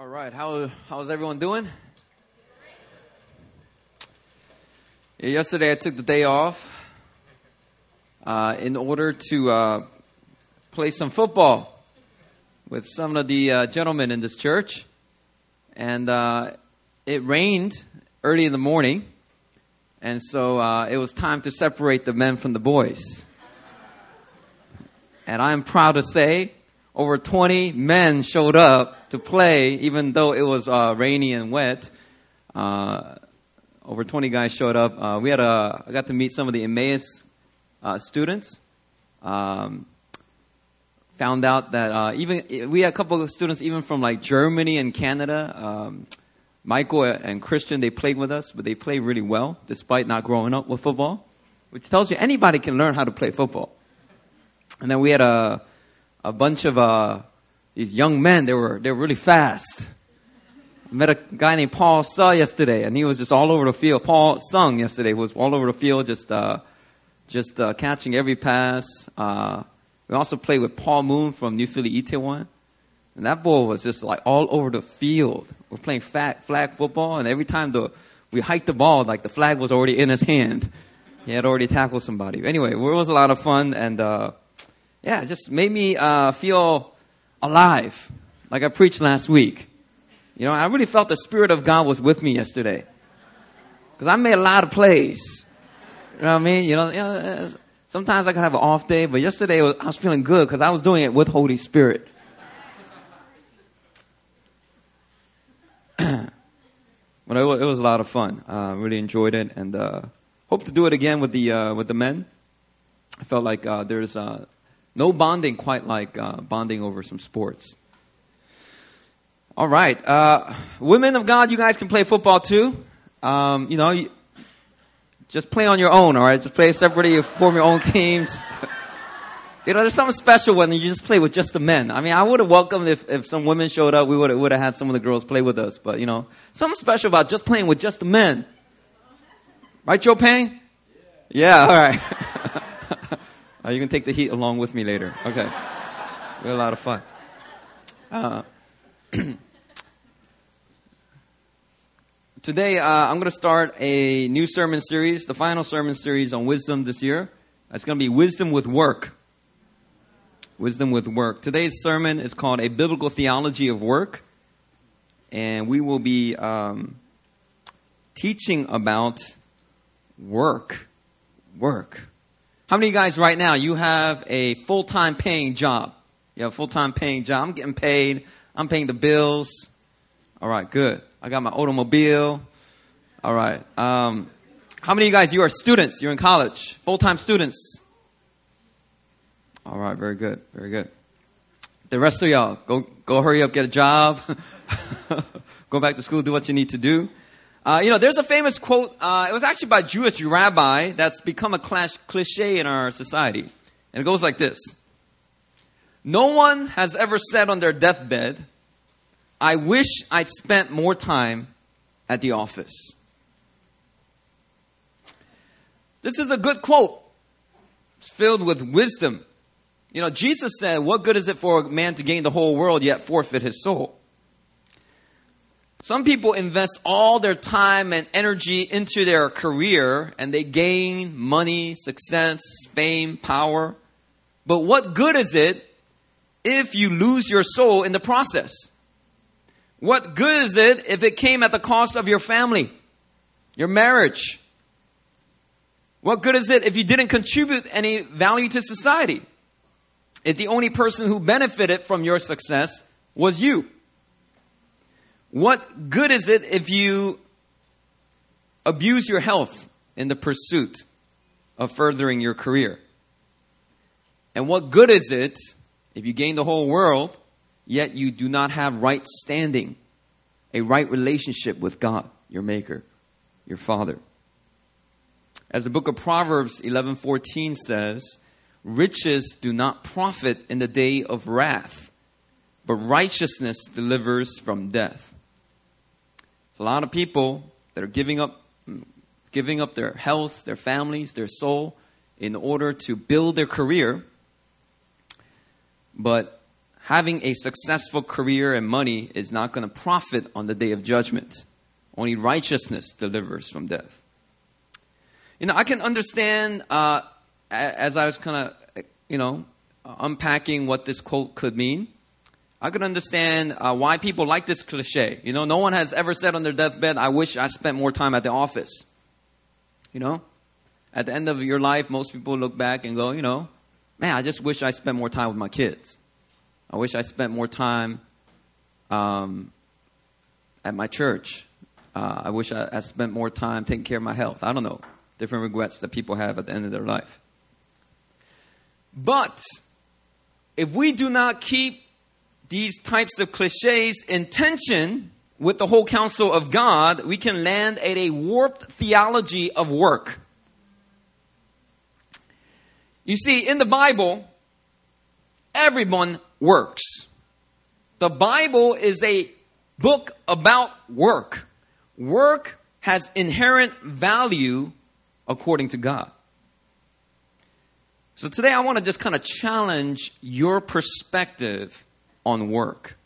All right, how how's everyone doing? Yeah, yesterday I took the day off uh, in order to uh, play some football with some of the uh, gentlemen in this church, and uh, it rained early in the morning, and so uh, it was time to separate the men from the boys. And I'm proud to say, over 20 men showed up to play, even though it was uh, rainy and wet. Uh, over 20 guys showed up. Uh, we had a, I got to meet some of the Emmaus uh, students. Um, found out that uh, even we had a couple of students even from like Germany and Canada. Um, Michael and Christian, they played with us, but they played really well despite not growing up with football, which tells you anybody can learn how to play football. And then we had a a bunch of uh, these young men. They were they were really fast. I met a guy named Paul Saw yesterday, and he was just all over the field. Paul Sung yesterday was all over the field, just uh, just uh, catching every pass. Uh, we also played with Paul Moon from New Philly Itaewon, and that boy was just like all over the field. We're playing fat flag football, and every time the we hiked the ball, like the flag was already in his hand. He had already tackled somebody. Anyway, it was a lot of fun, and uh, yeah, it just made me uh, feel alive, like I preached last week. You know, I really felt the Spirit of God was with me yesterday. Because I made a lot of plays. You know what I mean? You know, you know sometimes I can have an off day, but yesterday was, I was feeling good because I was doing it with Holy Spirit. but it was, it was, a lot of fun. I uh, really enjoyed it, and uh, hope to do it again with the uh, with the men. I felt like uh, there's uh, no bonding quite like uh, bonding over some sports. All right. Uh, women of God, you guys can play football too. Um, you know, you, just play on your own, all right? Just play separately, form your own teams. you know, there's something special when you just play with just the men. I mean, I would have welcomed if, if some women showed up, we would have, would have had some of the girls play with us. But, you know, something special about just playing with just the men. Right, Joe Payne? Yeah, all right. Uh, you can take the heat along with me later. Okay. We had a lot of fun. Uh, today, uh, I'm going to start a new sermon series, the final sermon series on wisdom this year. It's going to be Wisdom with Work. Wisdom with Work. Today's sermon is called A Biblical Theology of Work. And we will be um, teaching about work. Work. How many of you guys right now, you have a full-time paying job? You have a full-time paying job. I'm getting paid. I'm paying the bills. All right, good. I got my automobile. All right. Um, how many of you guys, you are students? You're in college. Full-time students. All right, very good. Very good. The rest of y'all, go, go hurry up, get a job. go back to school, do what you need to do. Uh, you know, there's a famous quote. Uh, it was actually by a Jewish rabbi that's become a clash, cliche in our society. And it goes like this No one has ever said on their deathbed, I wish I'd spent more time at the office. This is a good quote. It's filled with wisdom. You know, Jesus said, What good is it for a man to gain the whole world yet forfeit his soul? Some people invest all their time and energy into their career and they gain money, success, fame, power. But what good is it if you lose your soul in the process? What good is it if it came at the cost of your family, your marriage? What good is it if you didn't contribute any value to society? If the only person who benefited from your success was you? What good is it if you abuse your health in the pursuit of furthering your career? And what good is it if you gain the whole world, yet you do not have right standing, a right relationship with God, your Maker, your Father? As the book of Proverbs 11:14 says, riches do not profit in the day of wrath, but righteousness delivers from death a lot of people that are giving up, giving up their health, their families, their soul in order to build their career. But having a successful career and money is not going to profit on the day of judgment. Only righteousness delivers from death. You know, I can understand uh, as I was kind of, you know, unpacking what this quote could mean. I could understand uh, why people like this cliche. You know, no one has ever said on their deathbed, I wish I spent more time at the office. You know, at the end of your life, most people look back and go, you know, man, I just wish I spent more time with my kids. I wish I spent more time um, at my church. Uh, I wish I, I spent more time taking care of my health. I don't know. Different regrets that people have at the end of their life. But if we do not keep these types of cliches in tension with the whole counsel of God, we can land at a warped theology of work. You see, in the Bible, everyone works. The Bible is a book about work. Work has inherent value according to God. So today I want to just kind of challenge your perspective on work.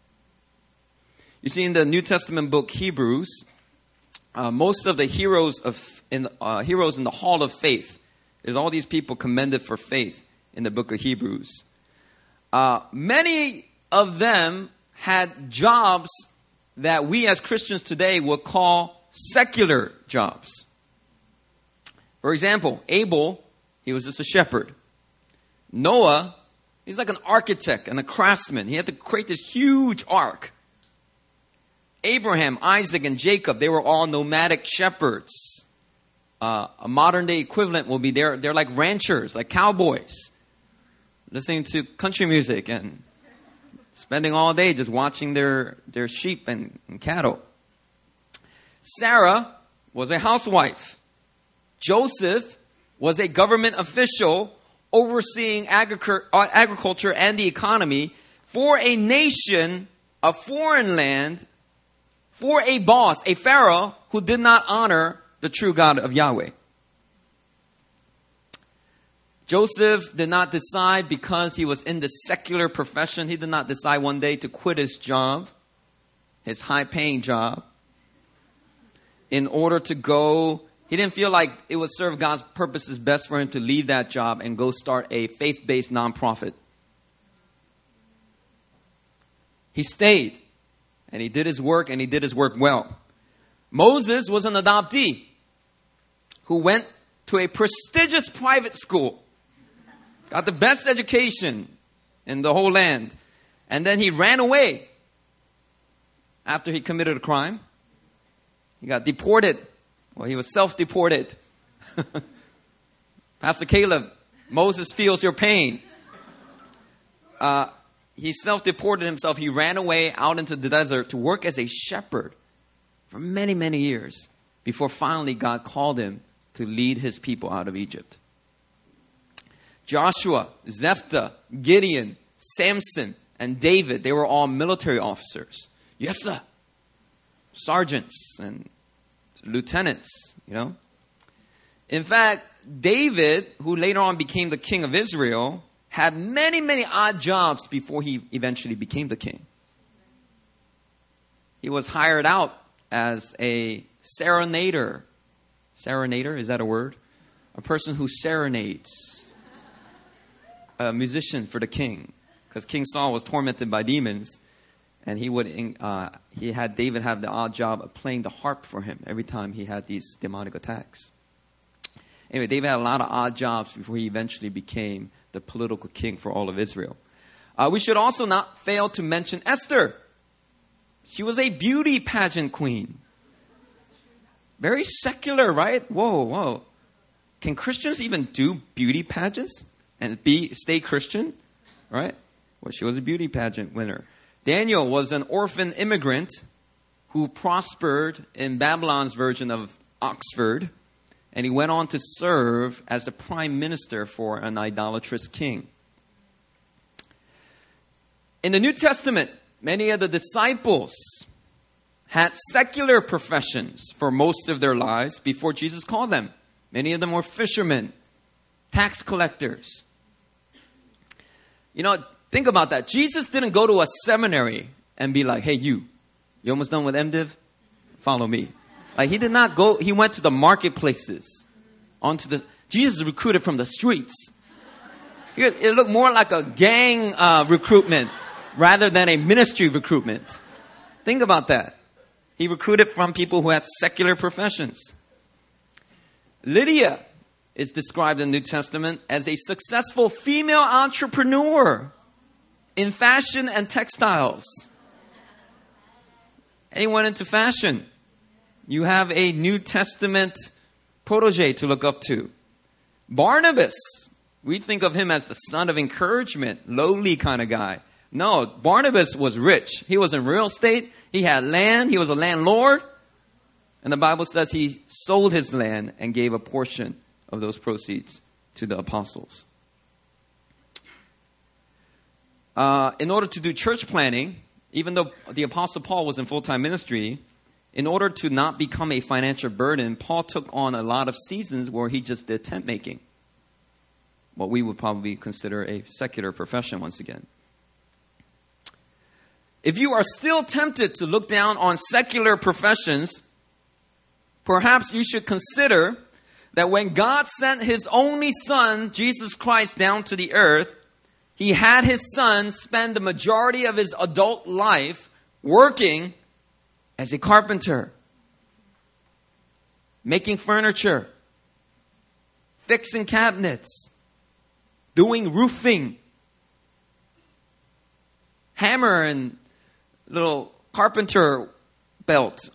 You see, in the New Testament book Hebrews, uh, most of the heroes of in, uh, heroes in the Hall of Faith there's all these people commended for faith in the book of Hebrews. Uh, many of them had jobs that we as Christians today would call secular jobs. For example, Abel, he was just a shepherd. Noah, he's like an architect and a craftsman. He had to create this huge ark. Abraham, Isaac, and Jacob, they were all nomadic shepherds. Uh, a modern day equivalent will be they're, they're like ranchers, like cowboys, listening to country music and spending all day just watching their, their sheep and, and cattle. Sarah was a housewife. Joseph was a government official overseeing uh, agriculture and the economy for a nation, a foreign land, for a boss, a pharaoh who did not honor the true God of Yahweh. Joseph did not decide because he was in the secular profession, he did not decide one day to quit his job, his high paying job, in order to go. He didn't feel like it would serve God's purposes best for him to leave that job and go start a faith based nonprofit. He stayed and he did his work and he did his work well. Moses was an adoptee who went to a prestigious private school, got the best education in the whole land, and then he ran away after he committed a crime. He got deported. Well, he was self deported. Pastor Caleb, Moses feels your pain. Uh, he self deported himself. He ran away out into the desert to work as a shepherd for many, many years before finally God called him to lead his people out of Egypt. Joshua, Jephthah, Gideon, Samson, and David, they were all military officers. Yes, sir. Sergeants and lieutenants, you know. In fact, David, who later on became the king of Israel, had many, many odd jobs before he eventually became the king. He was hired out as a serenader Serenader, is that a word? A person who serenades. A musician for the king. Because King Saul was tormented by demons. And he would uh, he had David have the odd job of playing the harp for him every time he had these demonic attacks. Anyway, David had a lot of odd jobs before he eventually became the political king for all of Israel. Uh, we should also not fail to mention Esther. She was a beauty pageant queen. Very secular, right? Whoa, whoa. Can Christians even do beauty pageants and be stay Christian? Right? Well, she was a beauty pageant winner. Daniel was an orphan immigrant who prospered in Babylon's version of Oxford, and he went on to serve as the prime minister for an idolatrous king. In the New Testament, many of the disciples had secular professions for most of their lives before Jesus called them. Many of them were fishermen, tax collectors. You know, Think about that. Jesus didn't go to a seminary and be like, hey, you, you almost done with MDiv? Follow me. Like, he did not go, he went to the marketplaces, onto the, Jesus recruited from the streets. It looked more like a gang uh, recruitment rather than a ministry recruitment. Think about that. He recruited from people who had secular professions. Lydia is described in the New Testament as a successful female entrepreneur in fashion and textiles. Anyone into fashion? You have a New Testament protege to look up to. Barnabas, we think of him as the son of encouragement, lowly kind of guy. No, Barnabas was rich. He was in real estate. He had land. He was a landlord. And the Bible says he sold his land and gave a portion of those proceeds to the apostles. Uh, in order to do church planning, even though the Apostle Paul was in full time ministry, in order to not become a financial burden, Paul took on a lot of seasons where he just did tent making. What we would probably consider a secular profession once again. If you are still tempted to look down on secular professions, perhaps you should consider that when God sent his only son, Jesus Christ, down to the earth, he had his son spend the majority of his adult life working as a carpenter, making furniture, fixing cabinets, doing roofing, hammer and little carpenter belt,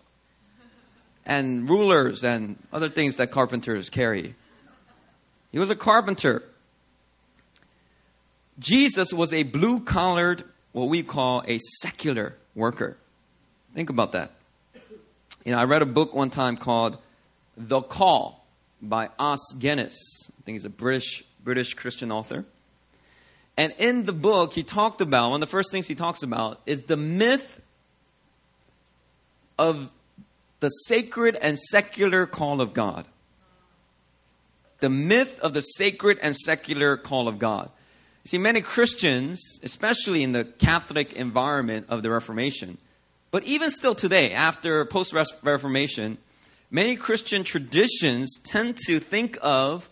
and rulers and other things that carpenters carry. He was a carpenter. Jesus was a blue collared, what we call a secular worker. Think about that. You know, I read a book one time called The Call by Os Guinness. I think he's a British British Christian author. And in the book, he talked about one of the first things he talks about is the myth of the sacred and secular call of God. The myth of the sacred and secular call of God. See, many Christians, especially in the Catholic environment of the Reformation, but even still today, after post Reformation, many Christian traditions tend to think of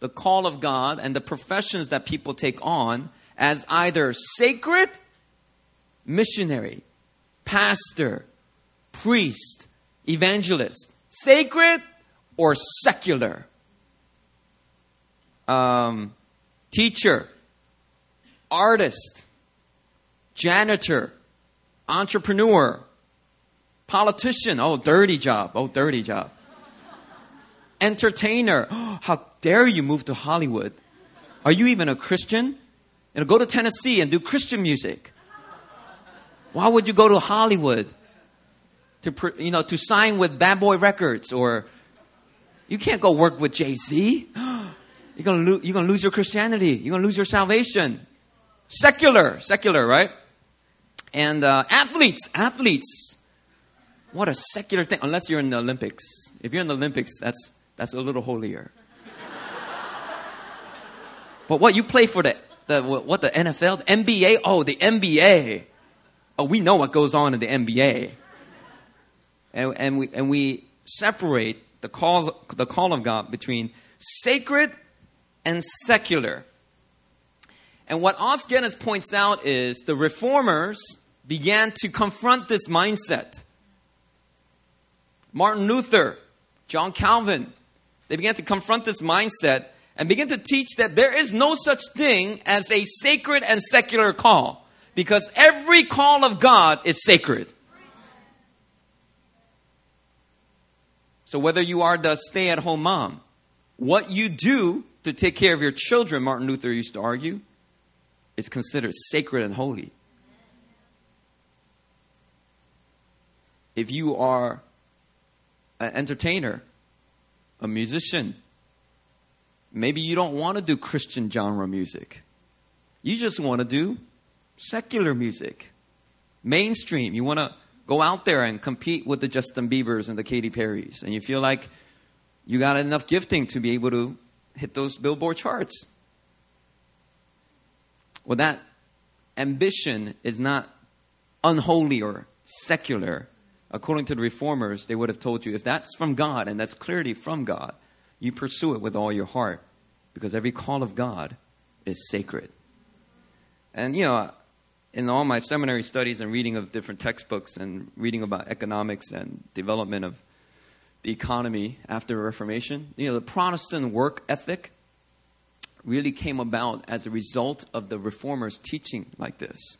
the call of God and the professions that people take on as either sacred, missionary, pastor, priest, evangelist, sacred or secular, um, teacher, artist, janitor, entrepreneur, politician. Oh, dirty job. Oh, dirty job. Entertainer. Oh, how dare you move to Hollywood? Are you even a Christian? You go to Tennessee and do Christian music. Why would you go to Hollywood to you know to sign with Bad Boy Records or you can't go work with Jay Z. You're gonna lo- you're gonna lose your Christianity. You're gonna lose your salvation. Secular, secular, right? And uh, athletes, athletes. What a secular thing. Unless you're in the Olympics. If you're in the Olympics, that's that's a little holier. but what you play for the the what the NFL, the NBA? Oh, the NBA. Oh, we know what goes on in the NBA. And, and we and we separate the call the call of God between sacred and secular. And what Os Guinness points out is the reformers began to confront this mindset. Martin Luther, John Calvin, they began to confront this mindset and begin to teach that there is no such thing as a sacred and secular call because every call of God is sacred. So whether you are the stay at home mom, what you do to take care of your children, Martin Luther used to argue, is considered sacred and holy. If you are an entertainer, a musician, maybe you don't want to do Christian genre music. You just want to do secular music, mainstream. You want to go out there and compete with the Justin Biebers and the Katy Perrys, and you feel like you got enough gifting to be able to hit those billboard charts. Well, that ambition is not unholy or secular. According to the reformers, they would have told you if that's from God and that's clearly from God, you pursue it with all your heart because every call of God is sacred. And, you know, in all my seminary studies and reading of different textbooks and reading about economics and development of the economy after the Reformation, you know, the Protestant work ethic really came about as a result of the reformers teaching like this.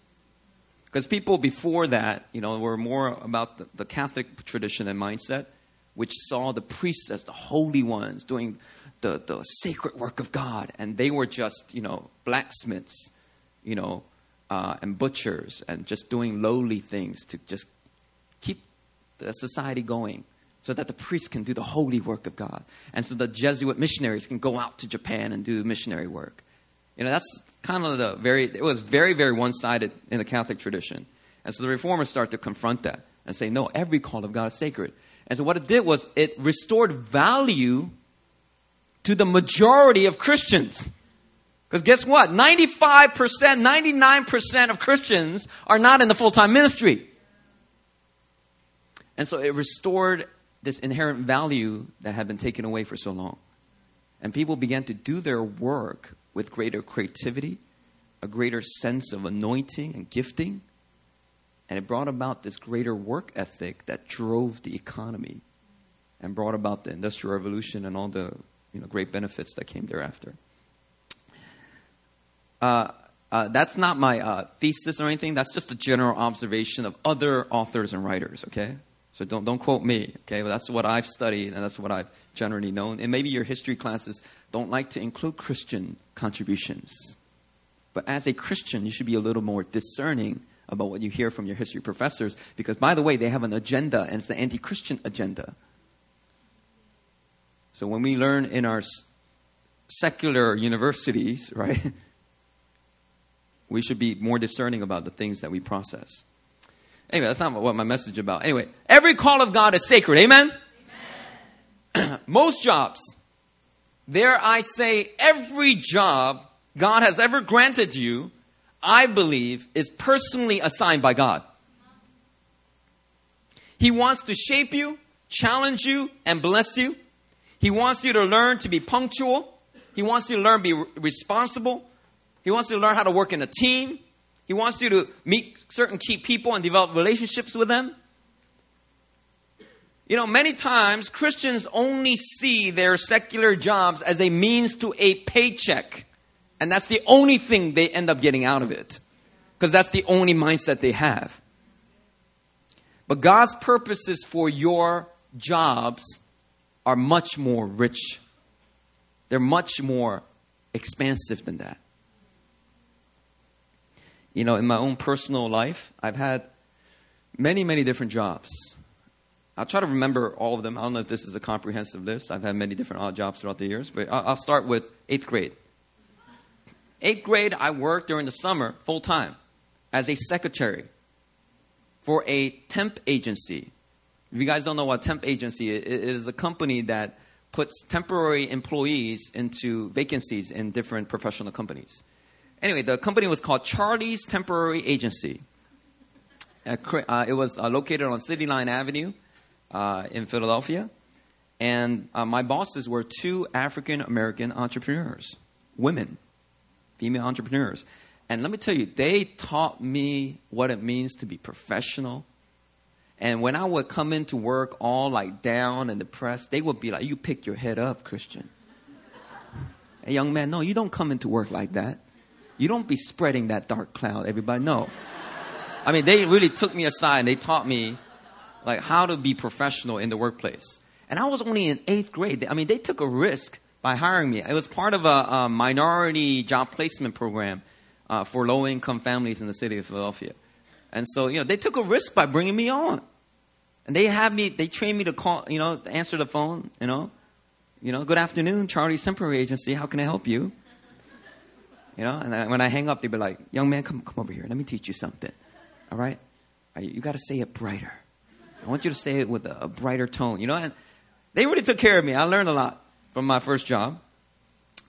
Because people before that, you know, were more about the, the, Catholic tradition and mindset, which saw the priests as the holy ones doing the, the sacred work of God. And they were just, you know, blacksmiths, you know, uh, and butchers and just doing lowly things to just keep the society going so that the priests can do the holy work of God. And so the Jesuit missionaries can go out to Japan and do missionary work. You know, that's kind of the very, it was very, very one sided in the Catholic tradition. And so the reformers start to confront that and say, no, every call of God is sacred. And so what it did was it restored value to the majority of Christians. Because guess what? 95%, 99% of Christians are not in the full time ministry. And so it restored this inherent value that had been taken away for so long. And people began to do their work with greater creativity, a greater sense of anointing and gifting. And it brought about this greater work ethic that drove the economy and brought about the Industrial Revolution and all the you know, great benefits that came thereafter. Uh, uh, that's not my uh, thesis or anything. That's just a general observation of other authors and writers, okay? So don't, don't quote me, okay? But that's what I've studied and that's what I've generally known. And maybe your history classes don't like to include Christian contributions. But as a Christian, you should be a little more discerning about what you hear from your history professors because, by the way, they have an agenda and it's an anti Christian agenda. So when we learn in our secular universities, right, we should be more discerning about the things that we process. Anyway, that's not what my message is about. Anyway, every call of God is sacred. Amen? Amen. Most jobs, there I say, every job God has ever granted you, I believe, is personally assigned by God. He wants to shape you, challenge you, and bless you. He wants you to learn to be punctual. He wants you to learn to be responsible. He wants you to learn how to work in a team. He wants you to meet certain key people and develop relationships with them. You know, many times Christians only see their secular jobs as a means to a paycheck. And that's the only thing they end up getting out of it. Because that's the only mindset they have. But God's purposes for your jobs are much more rich. They're much more expansive than that you know, in my own personal life, I've had many, many different jobs. I'll try to remember all of them. I don't know if this is a comprehensive list. I've had many different odd jobs throughout the years, but I'll start with eighth grade. Eighth grade, I worked during the summer full time as a secretary for a temp agency. If you guys don't know what temp agency is, it is a company that puts temporary employees into vacancies in different professional companies. Anyway, the company was called Charlie's Temporary Agency. Uh, it was uh, located on City Line Avenue uh, in Philadelphia. And uh, my bosses were two African American entrepreneurs, women, female entrepreneurs. And let me tell you, they taught me what it means to be professional. And when I would come into work all like down and depressed, they would be like, You pick your head up, Christian. A young man, no, you don't come into work like that. You don't be spreading that dark cloud, everybody. No. I mean, they really took me aside and they taught me like how to be professional in the workplace. And I was only in eighth grade. I mean, they took a risk by hiring me. It was part of a, a minority job placement program uh, for low income families in the city of Philadelphia. And so, you know, they took a risk by bringing me on. And they have me, they trained me to call, you know, answer the phone, you know. You know, good afternoon, Charlie Temporary Agency. How can I help you? You know, and when I hang up, they'd be like, young man, come, come over here. Let me teach you something. All right? You got to say it brighter. I want you to say it with a, a brighter tone. You know, and they really took care of me. I learned a lot from my first job.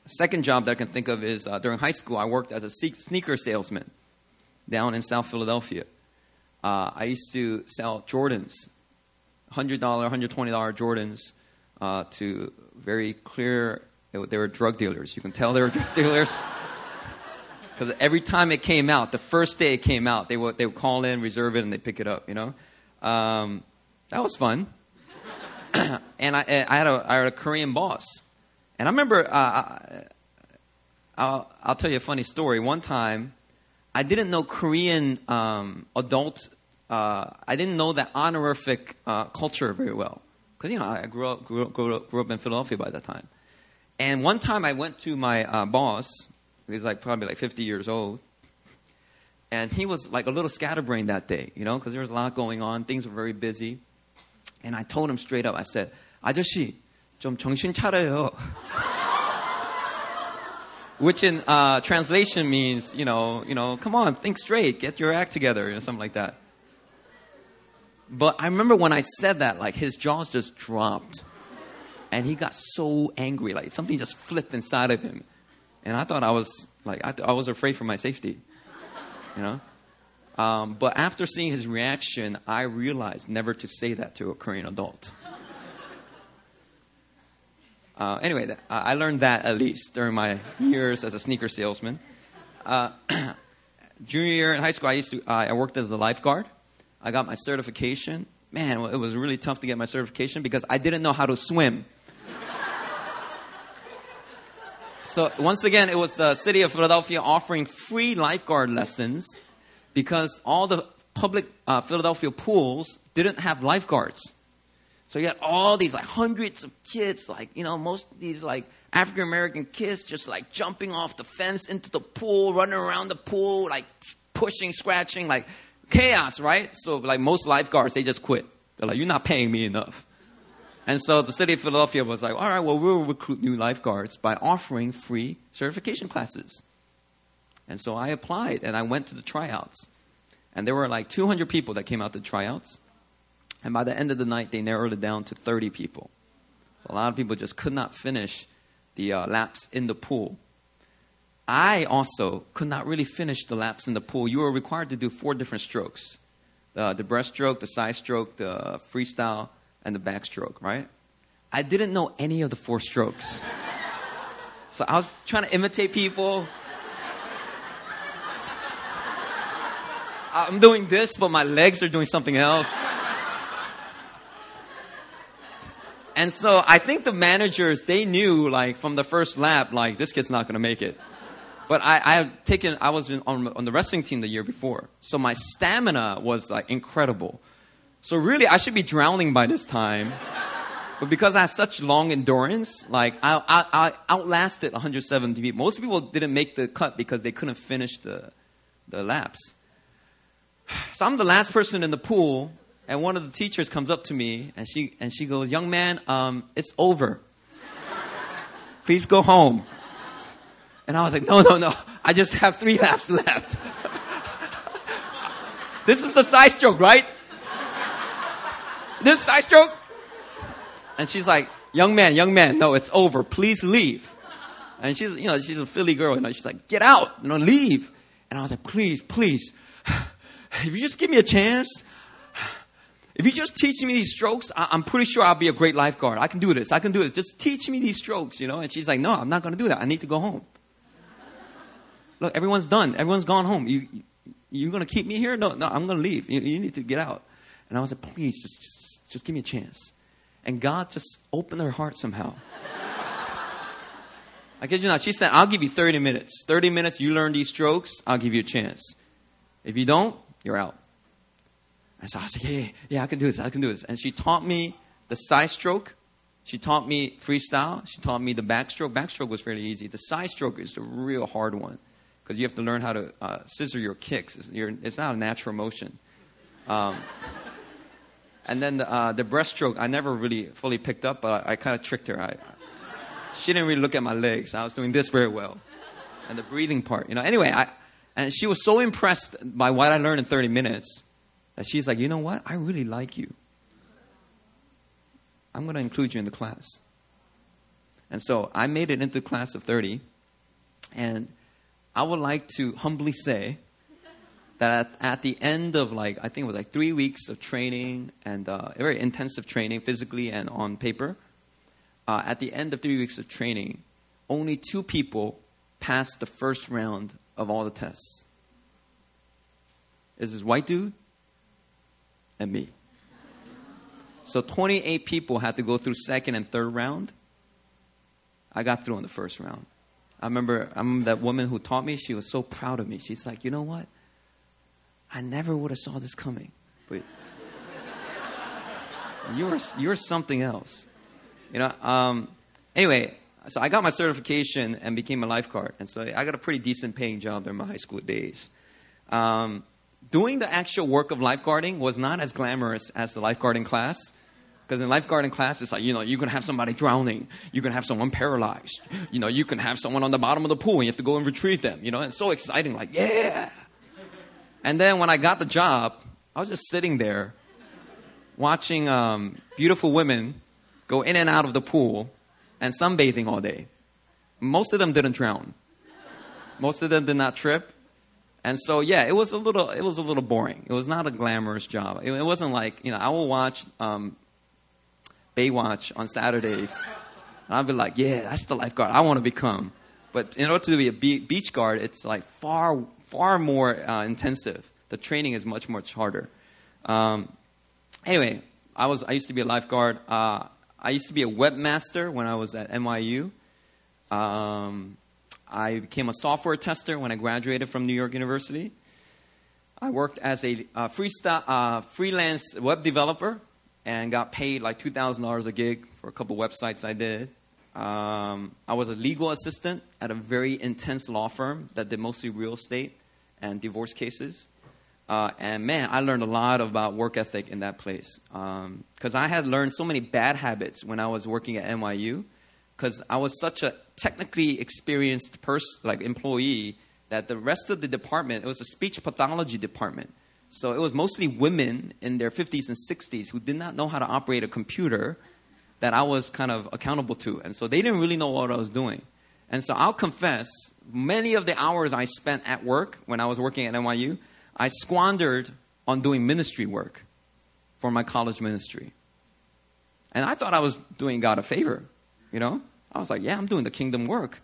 Second job that I can think of is uh, during high school, I worked as a sneaker salesman. down in South Philadelphia. Uh, I used to sell Jordans, $100, $120 Jordans uh, to very clear, they were drug dealers. You can tell they were drug dealers. Because every time it came out, the first day it came out, they would, they would call in, reserve it, and they pick it up, you know? Um, that was fun. and I, I, had a, I had a Korean boss. And I remember, uh, I'll, I'll tell you a funny story. One time, I didn't know Korean um, adult, uh, I didn't know that honorific uh, culture very well. Because, you know, I grew up, grew, up, grew, up, in Philadelphia by that time. And one time I went to my uh, boss, he's like probably like 50 years old, and he was like a little scatterbrained that day, you know, because there was a lot going on. Things were very busy. And I told him straight up, I said, 아저씨, 좀 정신 차려요. Which in uh, translation means, you know, you know, come on, think straight, get your act together, or something like that. But I remember when I said that, like his jaws just dropped. And he got so angry, like something just flipped inside of him. And I thought I was, like, I, th- I was afraid for my safety, you know? Um, but after seeing his reaction, I realized never to say that to a Korean adult. Uh, anyway, th- I learned that at least during my years as a sneaker salesman. Uh, junior year in high school, I used to uh, I worked as a lifeguard. I got my certification. Man, it was really tough to get my certification because I didn't know how to swim. So once again, it was the city of Philadelphia offering free lifeguard lessons because all the public uh, Philadelphia pools didn't have lifeguards. So you had all these like hundreds of kids, like, you know, most of these like African American kids just like jumping off the fence into the pool, running around the pool, like pushing, scratching, like chaos, right? So like most lifeguards, they just quit. They're like, you're not paying me enough. And so the city of Philadelphia was like, all right, well, we'll recruit new lifeguards by offering free certification classes. And so I applied and I went to the tryouts. And there were like 200 people that came out to tryouts. And by the end of the night, they narrowed it down to 30 people. So a lot of people just could not finish the uh, laps in the pool. I also could not really finish the laps in the pool. You were required to do four different strokes uh, the breaststroke, the side stroke, the freestyle, and the backstroke, right? I didn't know any of the four strokes. So I was trying to imitate people. I'm doing this, but my legs are doing something else. And so I think the managers, they knew like from the first lap, like this kid's not going to make it. But I, I had taken, I was in, on, on the wrestling team the year before. So my stamina was like incredible. So really, I should be drowning by this time. But because I had such long endurance, like I, I, I outlasted 170 people. Most people didn't make the cut because they couldn't finish the, the laps. So I'm the last person in the pool, and one of the teachers comes up to me and she and she goes, "Young man, um, it's over. Please go home." And I was like, "No, no, no. I just have three laps left." this is a side stroke, right? This side stroke. And she's like, "Young man, young man, no, it's over. Please leave." And she's, you know, she's a Philly girl, you know. She's like, "Get out, you know, leave." And I was like, "Please, please, if you just give me a chance." If you just teach me these strokes, I- am pretty sure I'll be a great lifeguard. I can do this. I can do this. Just teach me these strokes, you know? And she's like, no, I'm not going to do that. I need to go home. Look, everyone's done. Everyone's gone home. You, you, are going to keep me here? No, no, I'm going to leave. You, you, need to get out. And I was like, please, just, just, just give me a chance. And God just opened her heart somehow. I kid you not. She said, I'll give you 30 minutes. 30 minutes, you learn these strokes, I'll give you a chance. If you don't, you're out. And so I was like, yeah, yeah, yeah, I can do this, I can do this. And she taught me the side stroke. She taught me freestyle. She taught me the backstroke. Backstroke was fairly easy. The side stroke is the real hard one because you have to learn how to uh, scissor your kicks. It's, it's, not a natural motion. Um, and then the, uh, the breaststroke, I never really fully picked up, but I, I kind of tricked her. I, she didn't really look at my legs. I was doing this very well. And the breathing part, you know. Anyway, I, and she was so impressed by what I learned in 30 minutes that she's like, you know what? I really like you. I'm going to include you in the class. And so I made it into class of 30. And I would like to humbly say that at, at, the end of like I think it was like three weeks of training and uh, very intensive training physically and on paper. Uh, at the end of three weeks of training, only two people passed the first round of all the tests. Is this white dude and me. So 28 people had to go through second and third round. I got through in the first round. I remember, I remember that woman who taught me, she was so proud of me. She's like, you know what? I never would have saw this coming. But you're you were something else. You know, um, anyway, so I got my certification and became a lifeguard. And so I got a pretty decent paying job during my high school days. Um, doing the actual work of lifeguarding was not as glamorous as the lifeguarding class. Because in lifeguarding class, it's like, you know, you can have somebody drowning. You can have someone paralyzed. You know, you can have someone on the bottom of the pool and you have to go and retrieve them. You know, it's so exciting, like, yeah. And then when I got the job, I was just sitting there watching um, beautiful women go in and out of the pool and sunbathing all day. Most of them didn't drown. Most of them did not trip. And so, yeah, it was a little, it was a little boring. It was not a glamorous job. It, it wasn't like, you know, I will watch um, Baywatch on Saturdays, and I'll be like, yeah, that's the lifeguard I want to become. But in order to be a beach guard, it's like far, far more uh, intensive. The training is much, much harder. Um, anyway, I was, I used to be a lifeguard. Uh, I used to be a webmaster when I was at NYU. Um, I became a software tester when I graduated from New York University. I worked as a uh, uh, freelance web developer and got paid like $2,000 a gig for a couple websites I did. Um, I was a legal assistant at a very intense law firm that did mostly real estate and divorce cases. Uh, and man, I learned a lot about work ethic in that place because um, I had learned so many bad habits when I was working at NYU because I was such a technically experienced person, like employee, that the rest of the department, it was a speech pathology department. So it was mostly women in their 50s and 60s who did not know how to operate a computer that I was kind of accountable to. And so they didn't really know what I was doing. And so I'll confess, many of the hours I spent at work when I was working at NYU, I squandered on doing ministry work for my college ministry. And I thought I was doing God a favor, you know? I was like, yeah, I'm doing the kingdom work.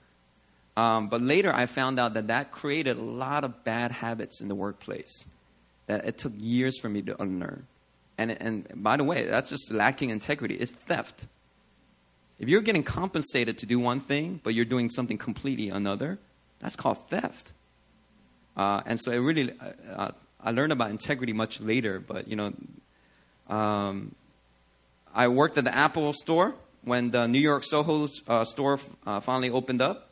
Um, but later I found out that that created a lot of bad habits in the workplace that it took years for me to unlearn. And, and by the way, that's just lacking integrity. It's theft. If you're getting compensated to do one thing, but you're doing something completely another, that's called theft. Uh, and so it really, uh, uh I learned about integrity much later, but you know, um, I worked at the Apple store when the New York Soho uh, store uh, finally opened up,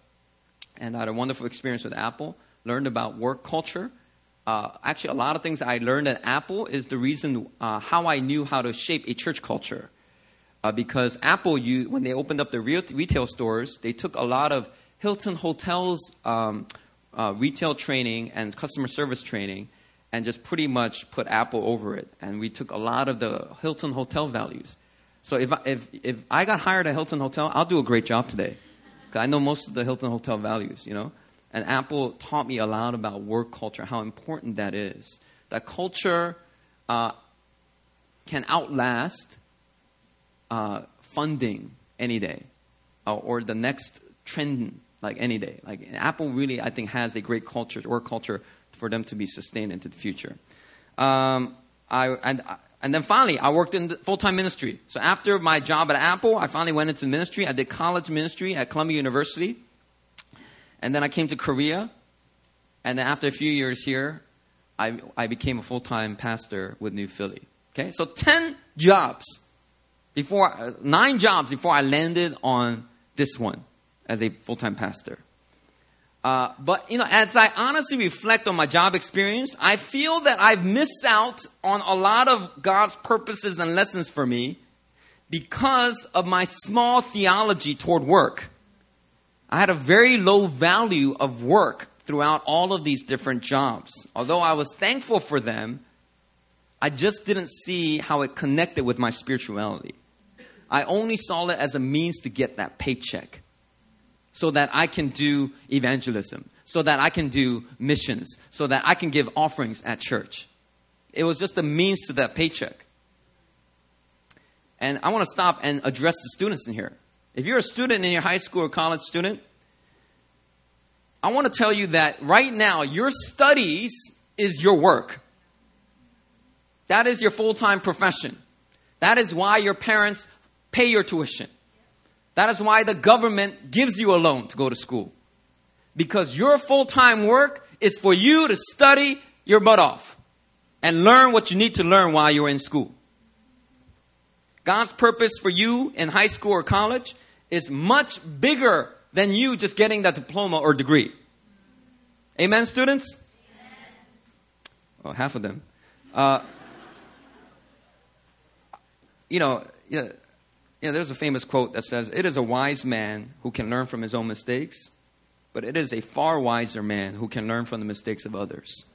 and I had a wonderful experience with Apple. Learned about work culture. Uh, actually, a lot of things I learned at Apple is the reason uh, how I knew how to shape a church culture. Uh, because Apple, you, when they opened up the real retail stores, they took a lot of Hilton Hotels um, uh, retail training and customer service training and just pretty much put Apple over it. And we took a lot of the Hilton Hotel values so if I, if, if I got hired at Hilton Hotel, I'll do a great job today. I know most of the Hilton Hotel values, you know. And Apple taught me a lot about work culture, how important that is. That culture uh, can outlast uh, funding any day, uh, or the next trend like any day. Like Apple really, I think, has a great culture, work culture, for them to be sustained into the future. Um, I and and then finally, I worked in full time ministry. So after my job at Apple, I finally went into ministry. I did college ministry at Columbia University. And then I came to Korea. And then after a few years here, I, I became a full time pastor with New Philly. Okay, so 10 jobs before, uh, nine jobs before I landed on this one as a full time pastor. Uh, but you know, as I honestly reflect on my job experience, I feel that I've missed out on a lot of God's purposes and lessons for me because of my small theology toward work. I had a very low value of work throughout all of these different jobs. Although I was thankful for them, I just didn't see how it connected with my spirituality. I only saw it as a means to get that paycheck so that I can do evangelism, so that I can do missions, so that I can give offerings at church. It was just a means to that paycheck. And I want to stop and address the students in here. If you're a student in your high school or college student, I want to tell you that right now, your studies is your work. That is your full time profession. That is why your parents pay your tuition. That is why the government gives you a loan to go to school. Because your full time work is for you to study your butt off and learn what you need to learn while you're in school. God's purpose for you in high school or college is much bigger than you just getting that diploma or degree. Amen, students? Oh, half of them. Uh, you know, yeah, yeah, there's a famous quote that says, It is a wise man who can learn from his own mistakes, but it is a far wiser man who can learn from the mistakes of others.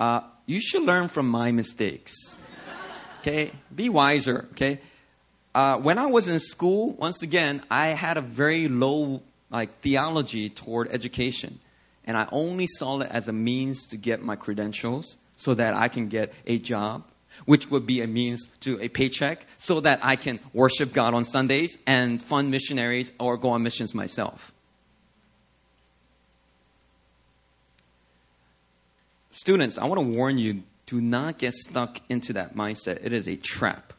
Uh, you should learn from my mistakes. Okay? Be wiser, okay? Uh, when I was in school, once again, I had a very low like theology toward education. And I only saw it as a means to get my credentials so that I can get a job, which would be a means to a paycheck, so that I can worship God on Sundays and fund missionaries or go on missions myself. Students, I want to warn you do not get stuck into that mindset. It is a trap.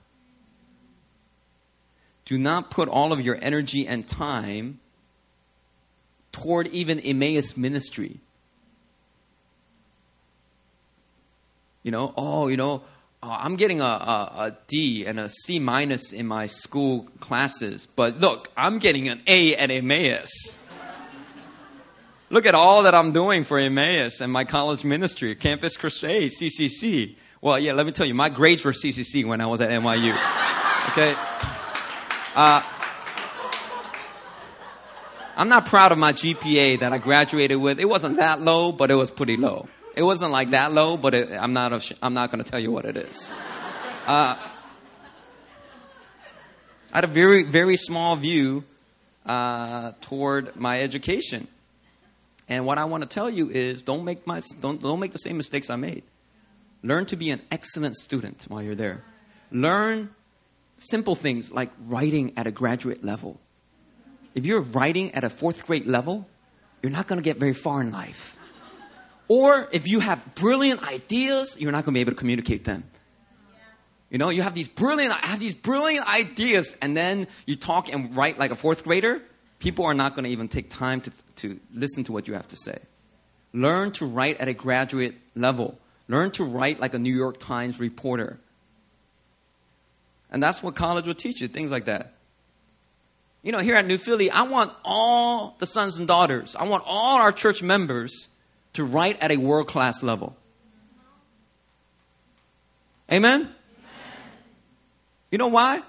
Do not put all of your energy and time toward even Emmaus ministry. You know, oh, you know, uh, I'm getting a, a, a D and a C minus in my school classes, but look, I'm getting an A at Emmaus. Look at all that I'm doing for Emmaus and my college ministry, Campus Crusade, CCC. Well, yeah, let me tell you, my grades were CCC when I was at NYU. Okay? Uh, I'm not proud of my GPA that I graduated with. It wasn't that low, but it was pretty low. It wasn't like that low, but it, I'm not. I'm not going to tell you what it is. Uh, I had a very, very small view uh, toward my education. And what I want to tell you is don't make, my, don't, don't make the same mistakes I made. Learn to be an excellent student while you're there. Learn simple things like writing at a graduate level. If you're writing at a fourth grade level, you're not going to get very far in life. Or if you have brilliant ideas, you're not going to be able to communicate them. You know, you have these brilliant, I have these brilliant ideas, and then you talk and write like a fourth grader people are not going to even take time to, to listen to what you have to say. Learn to write at a graduate level. Learn to write like a New York Times reporter. And that's what college will teach you, things like that. You know, here at New Philly, I want all the sons and daughters, I want all our church members to write at a world class level. Amen? Amen? You know why?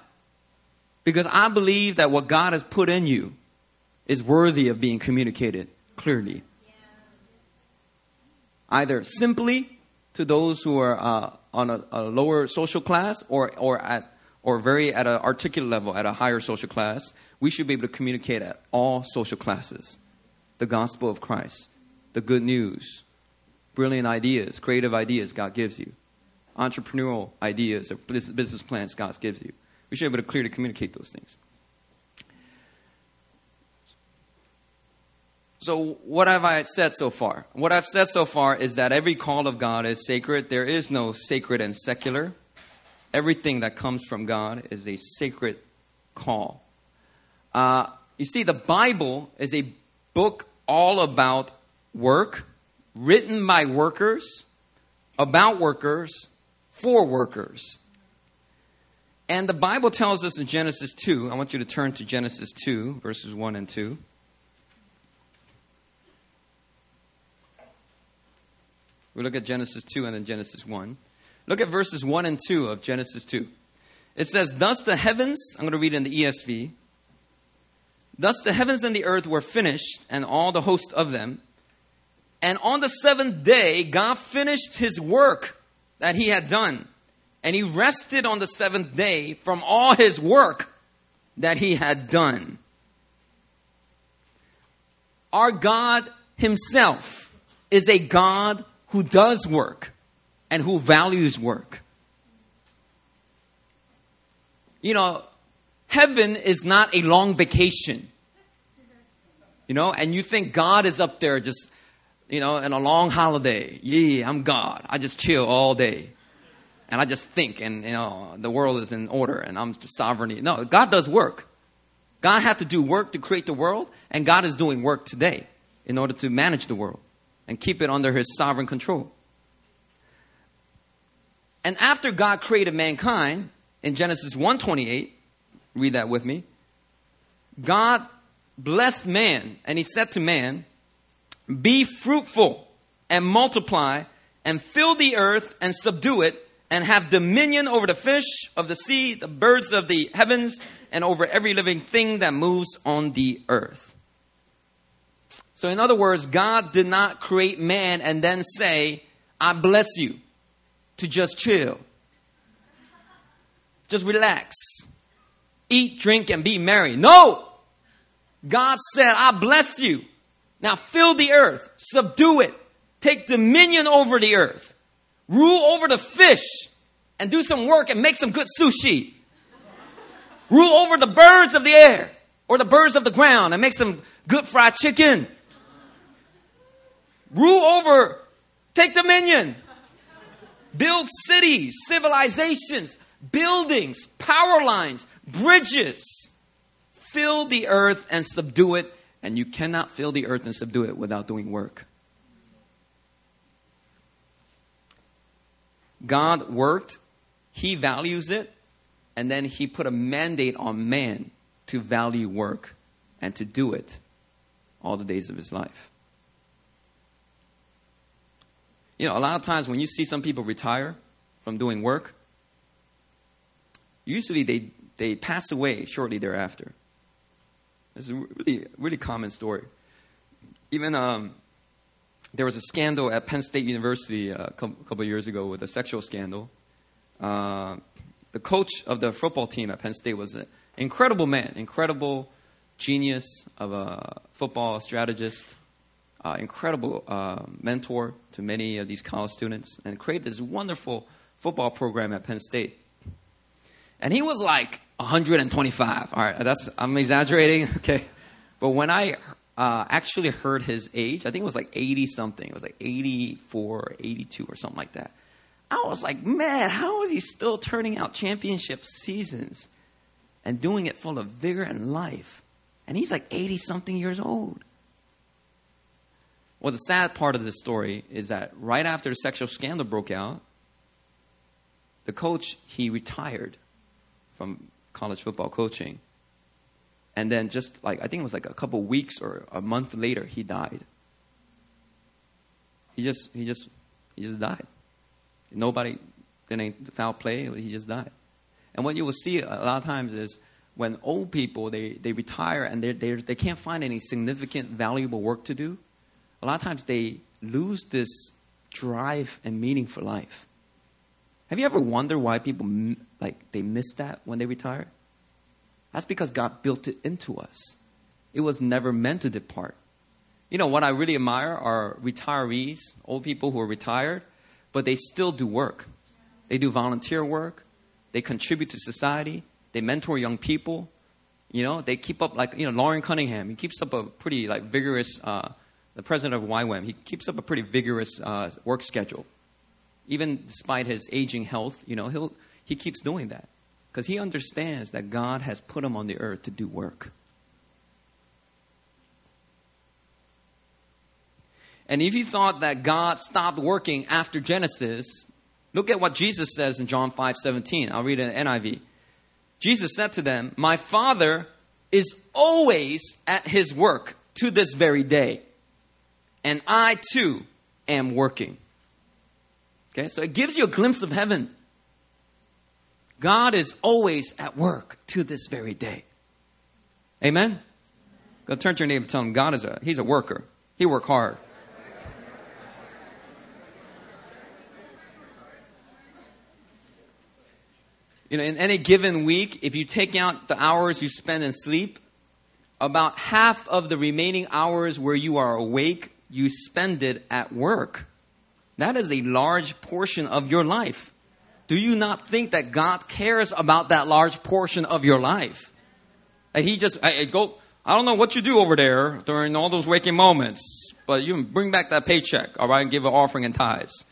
Because I believe that what God has put in you is worthy of being communicated clearly. Either simply to those who are uh, on a, a, lower social class or, or at or very at an articulate level at a higher social class, we should be able to communicate at all social classes the gospel of Christ, the good news, brilliant ideas, creative ideas God gives you, entrepreneurial ideas or business plans God gives you. We should be able to clearly communicate those things. So, what have I said so far? What I've said so far is that every call of God is sacred. There is no sacred and secular. Everything that comes from God is a sacred call. Uh, you see, the Bible is a book all about work, written by workers, about workers, for workers. And the Bible tells us in Genesis 2, I want you to turn to Genesis 2, verses 1 and 2. We look at Genesis 2 and then Genesis 1. Look at verses 1 and 2 of Genesis 2. It says, Thus the heavens, I'm going to read in the ESV. Thus the heavens and the earth were finished, and all the host of them. And on the seventh day, God finished his work that he had done. And he rested on the seventh day from all his work that he had done. Our God himself is a God who does work and who values work. You know, heaven is not a long vacation. You know, and you think God is up there just, you know, in a long holiday. Yeah, I'm God. I just chill all day. And I just think, and, you know, the world is in order and I'm sovereignty. No, God does work. God had to do work to create the world, and God is doing work today in order to manage the world and keep it under his sovereign control. And after God created mankind in Genesis 1:28, read that with me. God blessed man and he said to man, "Be fruitful and multiply and fill the earth and subdue it and have dominion over the fish of the sea, the birds of the heavens, and over every living thing that moves on the earth." So, in other words, God did not create man and then say, I bless you to just chill. Just relax. Eat, drink, and be merry. No! God said, I bless you. Now fill the earth, subdue it, take dominion over the earth, rule over the fish, and do some work and make some good sushi. Rule over the birds of the air or the birds of the ground and make some good fried chicken rule over, take dominion, build cities, civilizations, buildings, power lines, bridges. Fill the earth and subdue it, and you cannot fill the earth and subdue it without doing work. God worked, He values it, and then He put a mandate on man to value work and to do it all the days of his life. You know, a lot of times when you see some people retire from doing work, usually they, they pass away shortly thereafter. It's a really, really common story. Even um, there was a scandal at Penn State University a couple, couple years ago with a sexual scandal. Uh, the coach of the football team at Penn State was an incredible man, incredible genius of a football strategist, uh, incredible uh, mentor to many of these college students and created this wonderful football program at Penn State. And he was like 125. All right, that's I'm exaggerating. Okay, but when I uh, actually heard his age, I think it was like 80 something. It was like 84, or 82, or something like that. I was like, man, how is he still turning out championship seasons and doing it full of vigor and life? And he's like 80 something years old. Well, the sad part of this story is that right after the sexual scandal broke out, the coach, he retired from college football coaching. And then just like, I think it was like a couple weeks or a month later, he died. He just, he just, he just died. Nobody, did any foul play, he just died. And what you will see a lot of times is when old people, they, they retire and they they can't find any significant, valuable work to do, a lot of times they lose this drive and meaning for life. Have you ever wondered why people like they miss that when they retire? That's because God built it into us. It was never meant to depart. You know what I really admire are retirees, old people who are retired, but they still do work. They do volunteer work. They contribute to society. They mentor young people. You know, they keep up like you know Loren Cunningham. He keeps up a pretty like vigorous uh, the president of YWAM, he keeps up a pretty vigorous uh, work schedule. Even despite his aging health, you know, he'll, he keeps doing that because he understands that God has put him on the earth to do work. And if you thought that God stopped working after Genesis, look at what Jesus says in John 5 17. I'll read it in NIV. Jesus said to them, My Father is always at his work to this very day and I too am working. Okay, so it gives you a glimpse of heaven. God is always at work to this very day. Amen? Go turn to your neighbor and tell him God is a he's a worker. He work hard. You know, in any given week, if you take out the hours you spend in sleep, about half of the remaining hours where you are awake you spend it at work. That is a large portion of your life. Do you not think that God cares about that large portion of your life? And He just, I, I go, I don't know what you do over there during all those waking moments, but you bring back that paycheck, all right, and give an offering and tithes.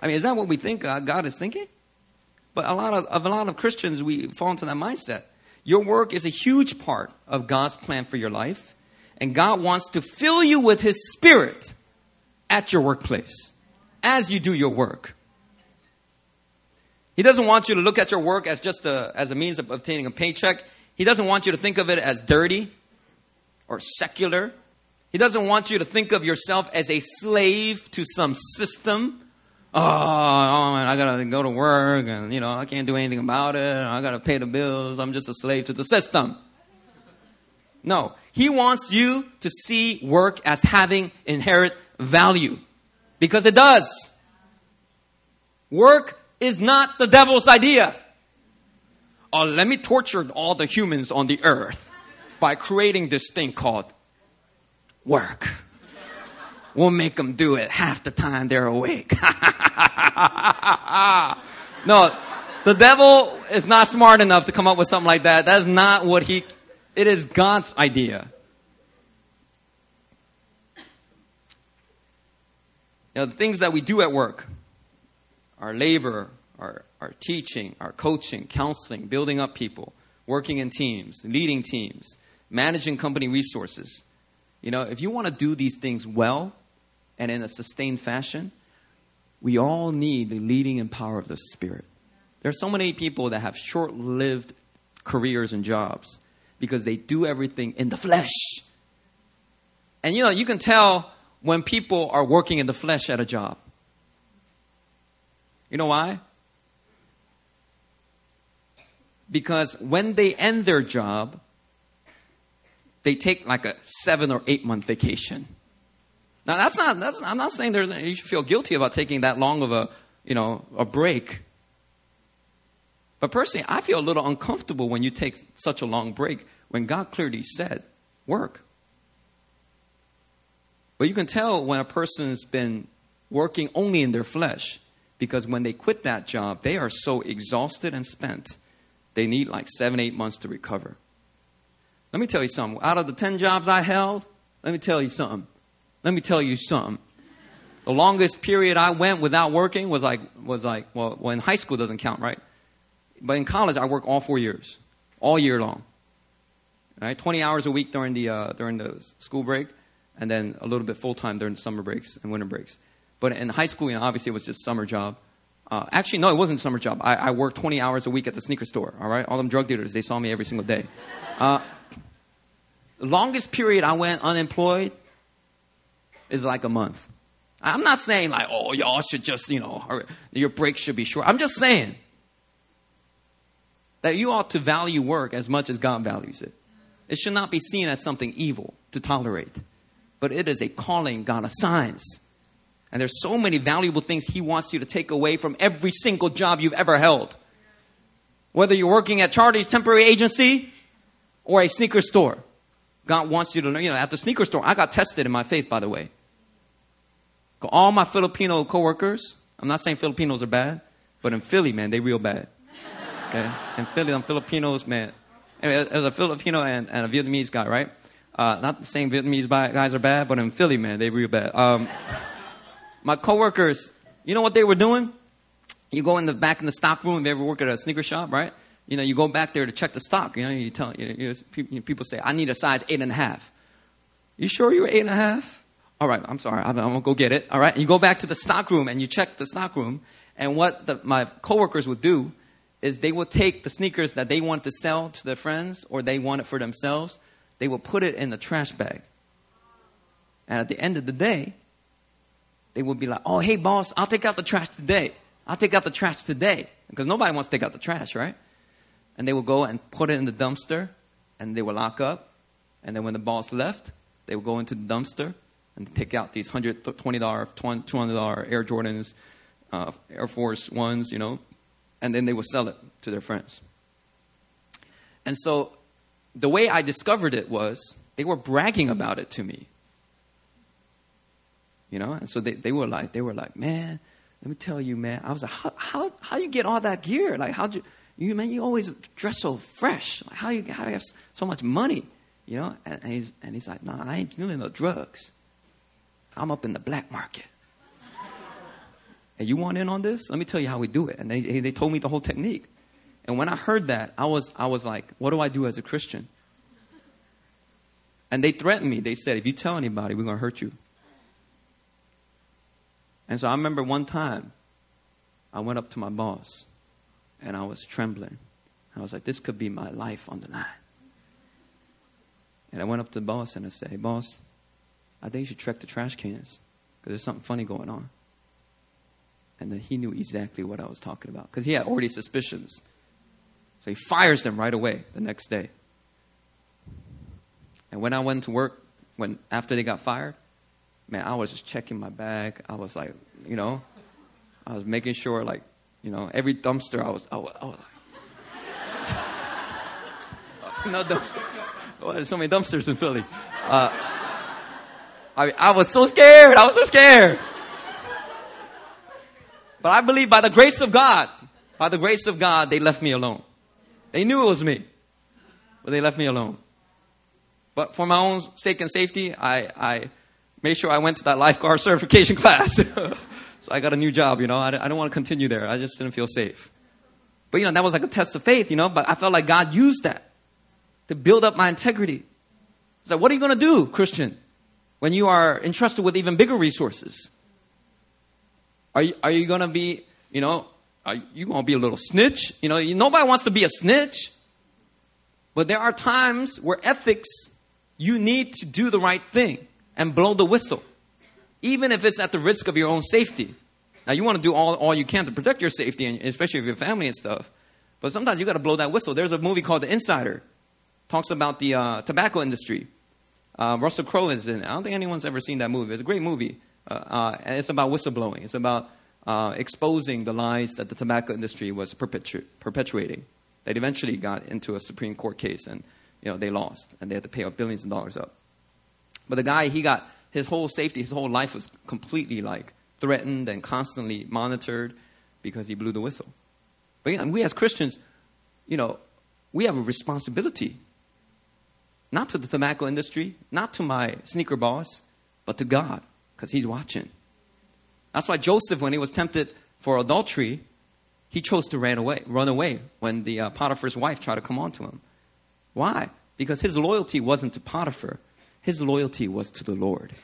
I mean, is that what we think God is thinking? But a lot of, of a lot of Christians, we fall into that mindset. Your work is a huge part of God's plan for your life, and God wants to fill you with His Spirit at your workplace as you do your work. He doesn't want you to look at your work as just a, as a means of obtaining a paycheck. He doesn't want you to think of it as dirty or secular. He doesn't want you to think of yourself as a slave to some system. Oh, oh I gotta go to work and, you know, I can't do anything about it. I gotta pay the bills. I'm just a slave to the system. No. He wants you to see work as having inherent value. Because it does. Work is not the devil's idea. Oh, let me torture all the humans on the earth by creating this thing called work. We'll make them do it half the time they're awake. no, the devil is not smart enough to come up with something like that. That is not what he, it is God's idea. You know, the things that we do at work, our labor, our, our teaching, our coaching, counseling, building up people, working in teams, leading teams, managing company resources. You know, if you want to do these things well and in a sustained fashion, we all need the leading and power of the Spirit. There are so many people that have short lived careers and jobs because they do everything in the flesh. And you know, you can tell when people are working in the flesh at a job. You know why? Because when they end their job, they take like a seven or eight month vacation. Now that's not, that's, I'm not saying there's, you should feel guilty about taking that long of a, you know, a break. But personally, I feel a little uncomfortable when you take such a long break when God clearly said, work. But you can tell when a person's been working only in their flesh because when they quit that job, they are so exhausted and spent, they need like seven, eight months to recover. Let me tell you something. Out of the 10 jobs I held, let me tell you something. Let me tell you something. The longest period I went without working was like, was like, well, well, in high school doesn't count, right? But in college, I worked all four years, all year long. Right? 20 hours a week during the, uh, during the school break, and then a little bit full time during the summer breaks and winter breaks. But in high school, you know, obviously it was just summer job. Uh, actually, no, it wasn't summer job. I, I, worked 20 hours a week at the sneaker store. All right, all them drug dealers, they saw me every single day. Uh, longest period I went unemployed is like a month. I'm not saying like, oh, y'all should just, you know, your break should be short. I'm just saying that you ought to value work as much as God values it. It should not be seen as something evil to tolerate, but it is a calling God assigns. And there's so many valuable things He wants you to take away from every single job you've ever held. Whether you're working at Charlie's temporary agency or a sneaker store. God wants you to know. You know, at the sneaker store, I got tested in my faith, by the way. All my Filipino coworkers, I'm not saying Filipinos are bad, but in Philly, man, they real bad. Okay? In Philly, I'm Filipinos, man. As a Filipino and, and a Vietnamese guy, right? Uh, not the same Vietnamese guys are bad, but in Philly, man, they real bad. Um, my coworkers, you know what they were doing? You go in the back in the stock room if you ever work at a sneaker shop, right? You know, you go back there to check the stock. You know, you tell you know, you, people say, "I need a size eight and a half." You sure you're eight and a half? All right, I'm sorry. I'm, I'm gonna go get it. All right, and you go back to the stock room and you check the stock room. And what the, my coworkers would do is they will take the sneakers that they want to sell to their friends or they want it for themselves. They will put it in the trash bag. And at the end of the day, they will be like, oh, hey, boss, I'll take out the trash today. I'll take out the trash today. Because nobody wants to take out the trash, right? And they will go and put it in the dumpster, and they will lock up. And then when the boss left, they will go into the dumpster and take out these $120, $200 Air Jordans, uh, Air Force Ones, you know, and then they would sell it to their friends. And so the way I discovered it was they were bragging about it to me. you know. And so they, they were like, they were like, man, let me tell you, man. I was like, how how how you get all that gear? Like, how'd you you man? You always dress so fresh. Like, how you how do you have so much money? You know? And, and he's and he's like, nah, I ain't dealing no drugs. I'm up in the black market. And you want in on this? Let me tell you how we do it. And they, they told me the whole technique. And when I heard that, I was, I was like, what do I do as a Christian? And they threatened me. They said, if you tell anybody, we're going to hurt you. And so I remember one time, I went up to my boss and I was trembling. I was like, this could be my life on the line. And I went up to the boss and I said, hey, boss, I think you should check the trash cans because there's something funny going on. And then he knew exactly what I was talking about because he had already suspicions. So he fires them right away the next day. And when I went to work, when after they got fired, man, I was just checking my bag. I was like, you know, I was making sure, like, you know, every dumpster I was, I was, I was like, no dumpster. Oh, there's so many dumpsters in Philly. Uh, I, I was so scared. I was so scared. But I believe by the grace of God, by the grace of God, they left me alone. They knew it was me, but they left me alone. But for my own sake and safety, I, I made sure I went to that lifeguard certification class. so I got a new job, you know. I, I don't want to continue there. I just didn't feel safe. But, you know, that was like a test of faith, you know. But I felt like God used that to build up my integrity. It's like, what are you going to do, Christian, when you are entrusted with even bigger resources? Are you, are you going to be, you know, are you going to be a little snitch? You know, nobody wants to be a snitch. But there are times where ethics, you need to do the right thing and blow the whistle, even if it's at the risk of your own safety. Now, you want to do all, all you can to protect your safety, and especially of your family and stuff. But sometimes you got to blow that whistle. There's a movie called The Insider, talks about the uh, tobacco industry. Uh, Russell Crowe is in it. I don't think anyone's ever seen that movie. It's a great movie. Uh, uh, and it's about whistleblowing. It's about uh, exposing the lies that the tobacco industry was perpetu- perpetuating. That eventually got into a Supreme Court case, and you know they lost, and they had to pay billions of dollars up. But the guy, he got his whole safety, his whole life was completely like threatened and constantly monitored because he blew the whistle. But you know, we as Christians, you know, we have a responsibility. Not to the tobacco industry, not to my sneaker boss, but to God because he's watching. That's why Joseph, when he was tempted for adultery, he chose to run away, run away when the uh, Potiphar's wife tried to come on to him. Why? Because his loyalty wasn't to Potiphar, his loyalty was to the Lord.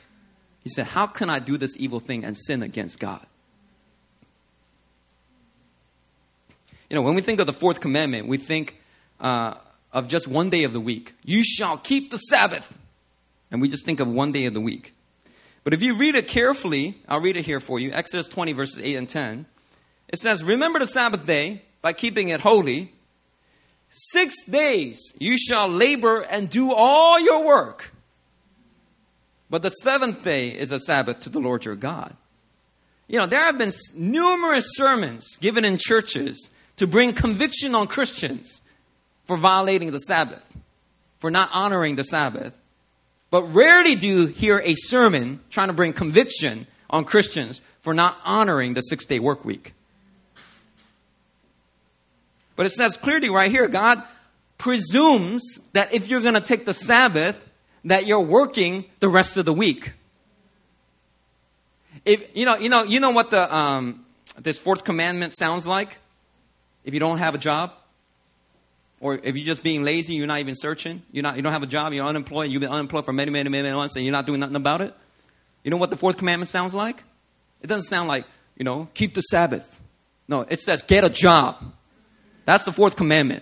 He said, How can I do this evil thing and sin against God? You know, when we think of the fourth commandment, we think uh, of just one day of the week. You shall keep the Sabbath. And we just think of one day of the week. But if you read it carefully, I'll read it here for you Exodus 20, verses 8 and 10. It says, Remember the Sabbath day by keeping it holy. Six days you shall labor and do all your work. But the seventh day is a Sabbath to the Lord your God. You know, there have been numerous sermons given in churches to bring conviction on Christians for violating the Sabbath, for not honoring the Sabbath. But rarely do you hear a sermon trying to bring conviction on Christians for not honoring the six day work week. But it says clearly right here God presumes that if you're going to take the Sabbath, that you're working the rest of the week. If you know, you know, you know what the um, this fourth commandment sounds like. If you don't have a job, or if you're just being lazy, you're not even searching, you're not, you don't have a job, you're unemployed, you've been unemployed for many, many, many months, and you're not doing nothing about it. You know what the fourth commandment sounds like? It doesn't sound like, you know, keep the Sabbath. No, it says get a job. That's the fourth commandment.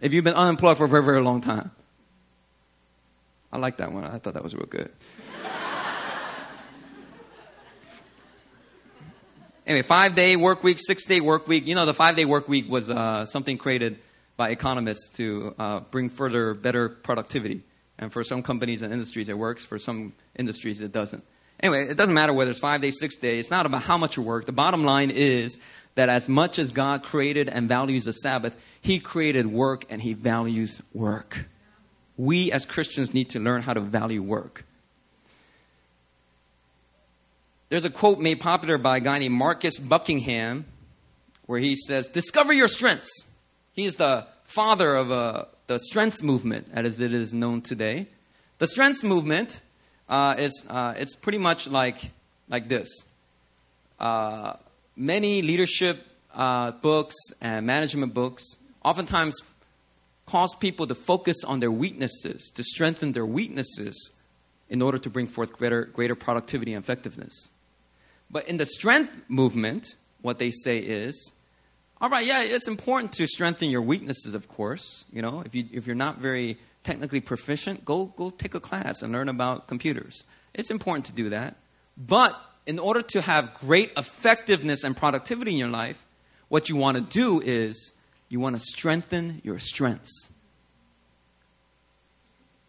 If you've been unemployed for a very, very long time. I like that one. I thought that was real good. anyway, five day work week, six day work week. You know, the five day work week was uh, something created by economists to uh, bring further better productivity. And for some companies and industries, it works. For some industries, it doesn't. Anyway, it doesn't matter whether it's five days, six days. It's not about how much you work. The bottom line is that as much as God created and values the Sabbath, He created work and He values work. We as Christians need to learn how to value work. There's a quote made popular by a guy named Marcus Buckingham where he says, Discover your strengths. He is the father of uh, the strengths movement, as it is known today. The strengths movement uh, is uh, it's pretty much like, like this. Uh, many leadership uh, books and management books oftentimes cause people to focus on their weaknesses, to strengthen their weaknesses in order to bring forth greater, greater productivity and effectiveness. But in the strength movement, what they say is, all right, yeah, it's important to strengthen your weaknesses, of course. You know, if, you, if you're not very technically proficient, go, go take a class and learn about computers. It's important to do that. But in order to have great effectiveness and productivity in your life, what you want to do is you want to strengthen your strengths.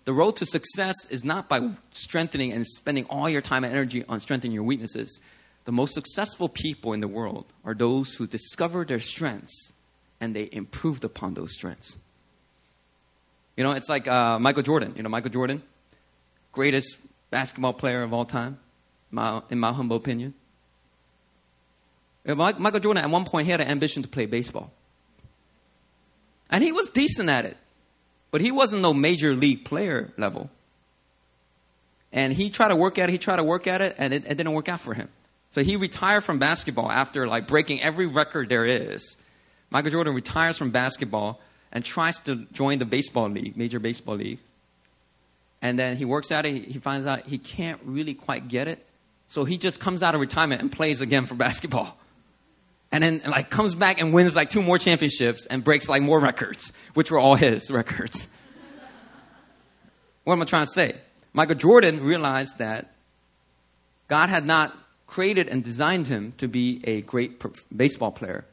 The road to success is not by strengthening and spending all your time and energy on strengthening your weaknesses. The most successful people in the world are those who discover their strengths and they improved upon those strengths. You know, it's like uh, Michael Jordan. You know, Michael Jordan, greatest basketball player of all time, my, in my humble opinion. Michael Jordan, at one point, he had an ambition to play baseball. And he was decent at it. But he wasn't no major league player level. And he tried to work at it, he tried to work at it, and it, it didn't work out for him. So he retired from basketball after like breaking every record there is. Michael Jordan retires from basketball and tries to join the baseball league, major baseball league. And then he works at it, he finds out he can't really quite get it. So he just comes out of retirement and plays again for basketball. And then like comes back and wins like two more championships and breaks like more records, which were all his records. what am I trying to say? Michael Jordan realized that God had not created and designed him to be a great baseball player,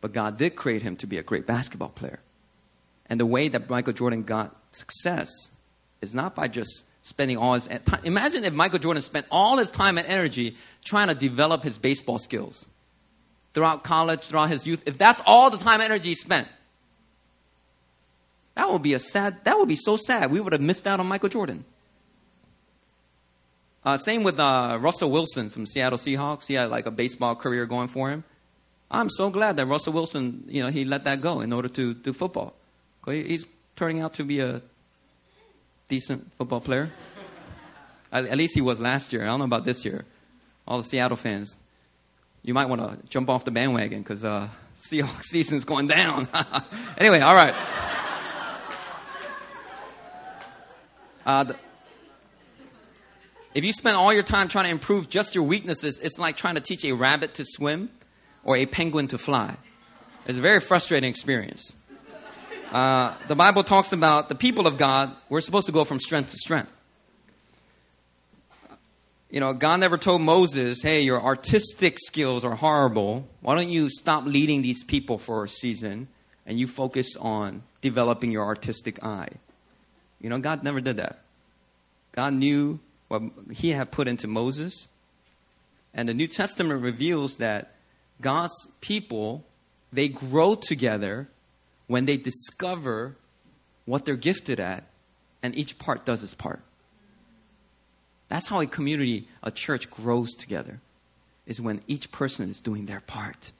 but God did create him to be a great basketball player. And the way that Michael Jordan got success is not by just spending all his time. Imagine if Michael Jordan spent all his time and energy trying to develop his baseball skills throughout college, throughout his youth, if that's all the time and energy he spent, that would be a sad, that would be so sad. We would have missed out on Michael Jordan. Uh, same with uh, Russell Wilson from Seattle Seahawks. He had like a baseball career going for him. I'm so glad that Russell Wilson, you know, he let that go in order to do football. He's turning out to be a decent football player. at, at least he was last year. I don't know about this year. All the Seattle fans you might want to jump off the bandwagon because uh, Seahawks season's going down. anyway, all right. Uh, the, if you spend all your time trying to improve just your weaknesses, it's like trying to teach a rabbit to swim or a penguin to fly. It's a very frustrating experience. Uh, the Bible talks about the people of God, we're supposed to go from strength to strength you know, God never told Moses, hey, your artistic skills are horrible. Why don't you stop leading these people for a season and you focus on developing your artistic eye? You know, God never did that. God knew what he had put into Moses. And the New Testament reveals that God's people, they grow together when they discover what they're gifted at, and each part does its part. That's how a community, a church grows together, is when each person is doing their part.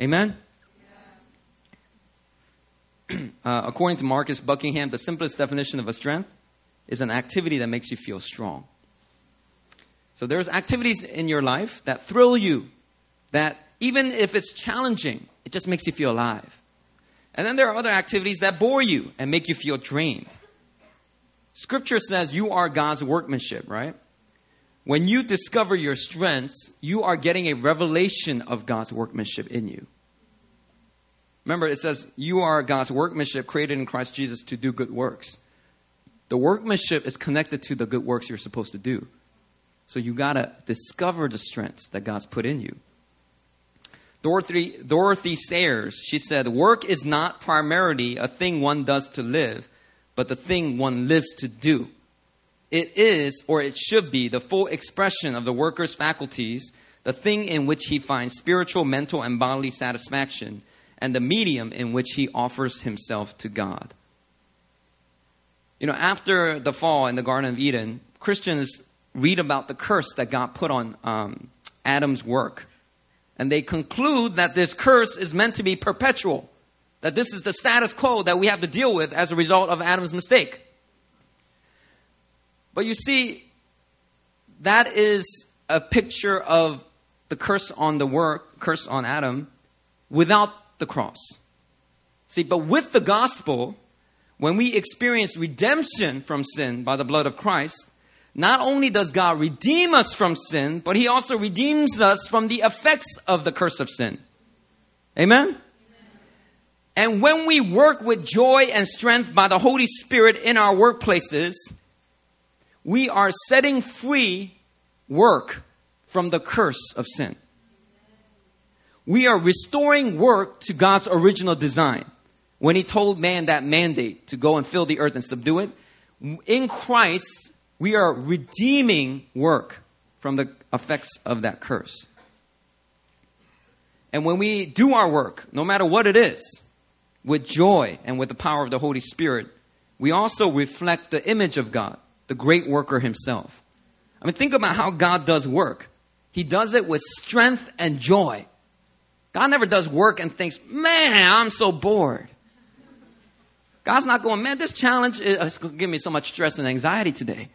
Amen? uh, according to Marcus Buckingham, the simplest definition of a strength is an activity that makes you feel strong. So there's activities in your life that thrill you, that even if it's challenging, it just makes you feel alive. And then there are other activities that bore you and make you feel drained. Scripture says you are God's workmanship, right? When you discover your strengths, you are getting a revelation of God's workmanship in you. Remember, it says you are God's workmanship created in Christ Jesus to do good works. The workmanship is connected to the good works you're supposed to do. So you got to discover the strengths that God's put in you. Dorothy, Dorothy Sayers, she said, Work is not primarily a thing one does to live, but the thing one lives to do. It is, or it should be, the full expression of the worker's faculties, the thing in which he finds spiritual, mental, and bodily satisfaction, and the medium in which he offers himself to God. You know, after the fall in the Garden of Eden, Christians read about the curse that God put on um, Adam's work. And they conclude that this curse is meant to be perpetual, that this is the status quo that we have to deal with as a result of Adam's mistake. But you see, that is a picture of the curse on the work, curse on Adam, without the cross. See, but with the gospel, when we experience redemption from sin by the blood of Christ, not only does God redeem us from sin, but He also redeems us from the effects of the curse of sin. Amen? Amen? And when we work with joy and strength by the Holy Spirit in our workplaces, we are setting free work from the curse of sin. We are restoring work to God's original design. When He told man that mandate to go and fill the earth and subdue it, in Christ, we are redeeming work from the effects of that curse. And when we do our work, no matter what it is, with joy and with the power of the Holy Spirit, we also reflect the image of God, the great worker himself. I mean, think about how God does work. He does it with strength and joy. God never does work and thinks, man, I'm so bored. God's not going, man, this challenge is uh, going to give me so much stress and anxiety today.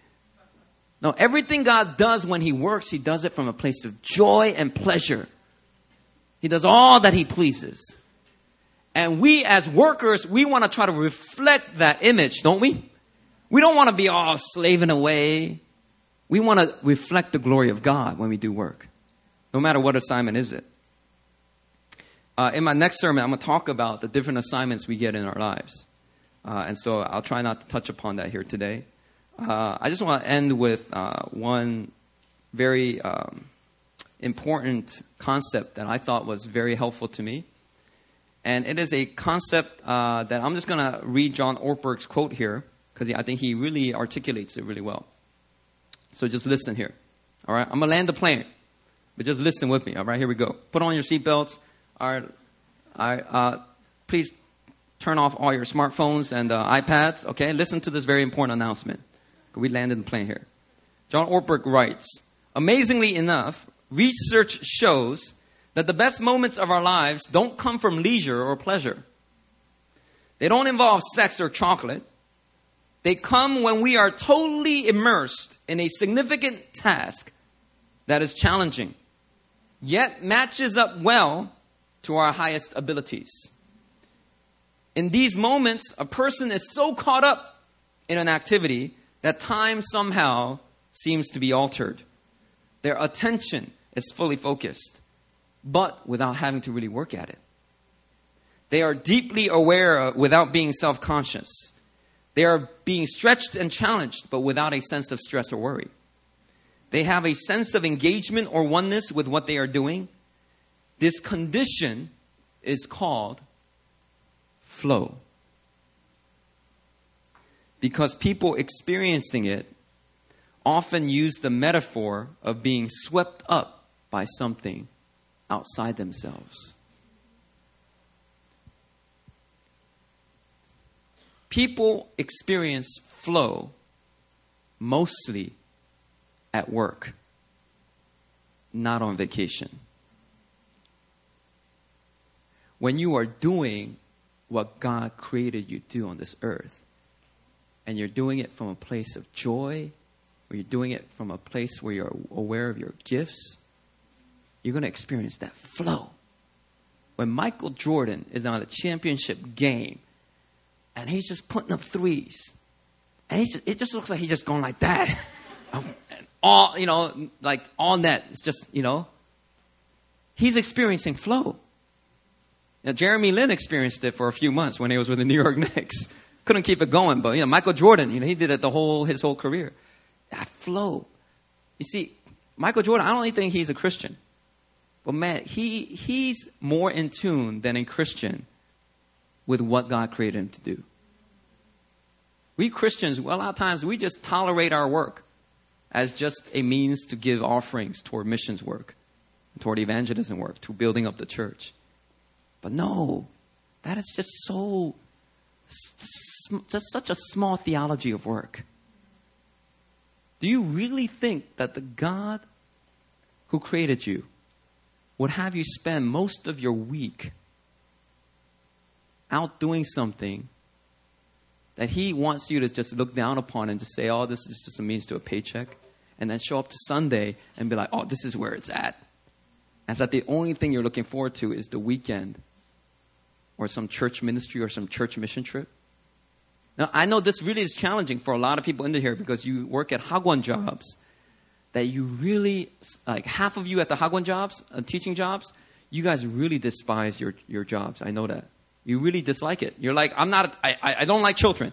No, everything God does when He works, He does it from a place of joy and pleasure. He does all that He pleases. And we as workers, we want to try to reflect that image, don't we? We don't want to be all slaving away. We want to reflect the glory of God when we do work, no matter what assignment is it. Uh, in my next sermon, I'm going to talk about the different assignments we get in our lives. Uh, and so I'll try not to touch upon that here today. Uh, I just want to end with uh, one very um, important concept that I thought was very helpful to me. And it is a concept uh, that I'm just going to read John Ortberg's quote here because I think he really articulates it really well. So just listen here. All right, I'm going to land the plane, but just listen with me. All right, here we go. Put on your seatbelts. All right, all right uh, please turn off all your smartphones and uh, iPads. Okay, listen to this very important announcement. We landed the plane here. John Ortberg writes Amazingly enough, research shows that the best moments of our lives don't come from leisure or pleasure. They don't involve sex or chocolate. They come when we are totally immersed in a significant task that is challenging, yet matches up well to our highest abilities. In these moments, a person is so caught up in an activity that time somehow seems to be altered. Their attention is fully focused, but without having to really work at it. They are deeply aware without being self conscious. They are being stretched and challenged, but without a sense of stress or worry. They have a sense of engagement or oneness with what they are doing. This condition is called flow because people experiencing it often use the metaphor of being swept up by something outside themselves. People experience flow mostly at work, not on vacation. When you are doing what God created you to do on this earth, and you're doing it from a place of joy, or you're doing it from a place where you're aware of your gifts, you're going to experience that flow. When Michael Jordan is on a championship game and he's just putting up threes, and just, it just looks like he's just going like that. all, you know, like all net. It's just, you know, he's experiencing flow. Now, Jeremy Lin experienced it for a few months when he was with the New York Knicks couldn't keep it going. But you know, Michael Jordan, you know, he did it the whole his whole career. That flow. You see, Michael Jordan, I don't even think he's a Christian. But man, he he's more in tune than a Christian with what God created him to do. We Christians, well, a lot of times we just tolerate our work as just a means to give offerings toward missions work, toward evangelism work, to building up the church. But no, that is just so just such a small theology of work. Do you really think that the God who created you, would have you spend most of your week out doing something that he wants you to just look down upon and just say, oh, this is just a means to a paycheck, and then show up to Sunday and be like, oh, this is where it's at. And that the only thing you're looking forward to is the weekend or some church ministry or some church mission trip. Now, I know this really is challenging for a lot of people in here because you work at Hagwon jobs that you really, like half of you at the Hagwon jobs, uh, teaching jobs, you guys really despise your, your jobs. I know that. You really dislike it. You're like, I'm not, I, I don't like children.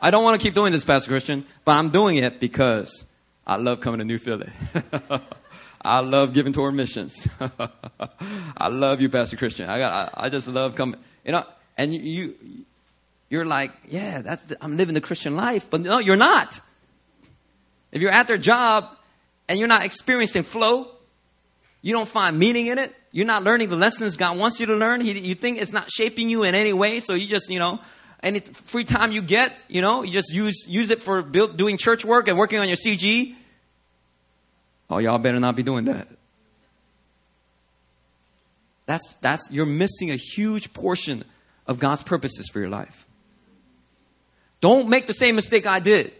I don't want to keep doing this, Pastor Christian, but I'm doing it because I love coming to New Philly. I love giving toward missions. I love you, Pastor Christian. I got, I, I, just love coming, you know, and you, you're like, yeah, that's, I'm living the Christian life, but no, you're not. If you're at their job and you're not experiencing flow, you don't find meaning in it, you're not learning the lessons God wants you to learn, he, you think it's not shaping you in any way, so you just, you know, any free time you get, you know, you just use, use it for build, doing church work and working on your CG. Oh, y'all better not be doing that. That's, that's, you're missing a huge portion of God's purposes for your life. Don't make the same mistake I did.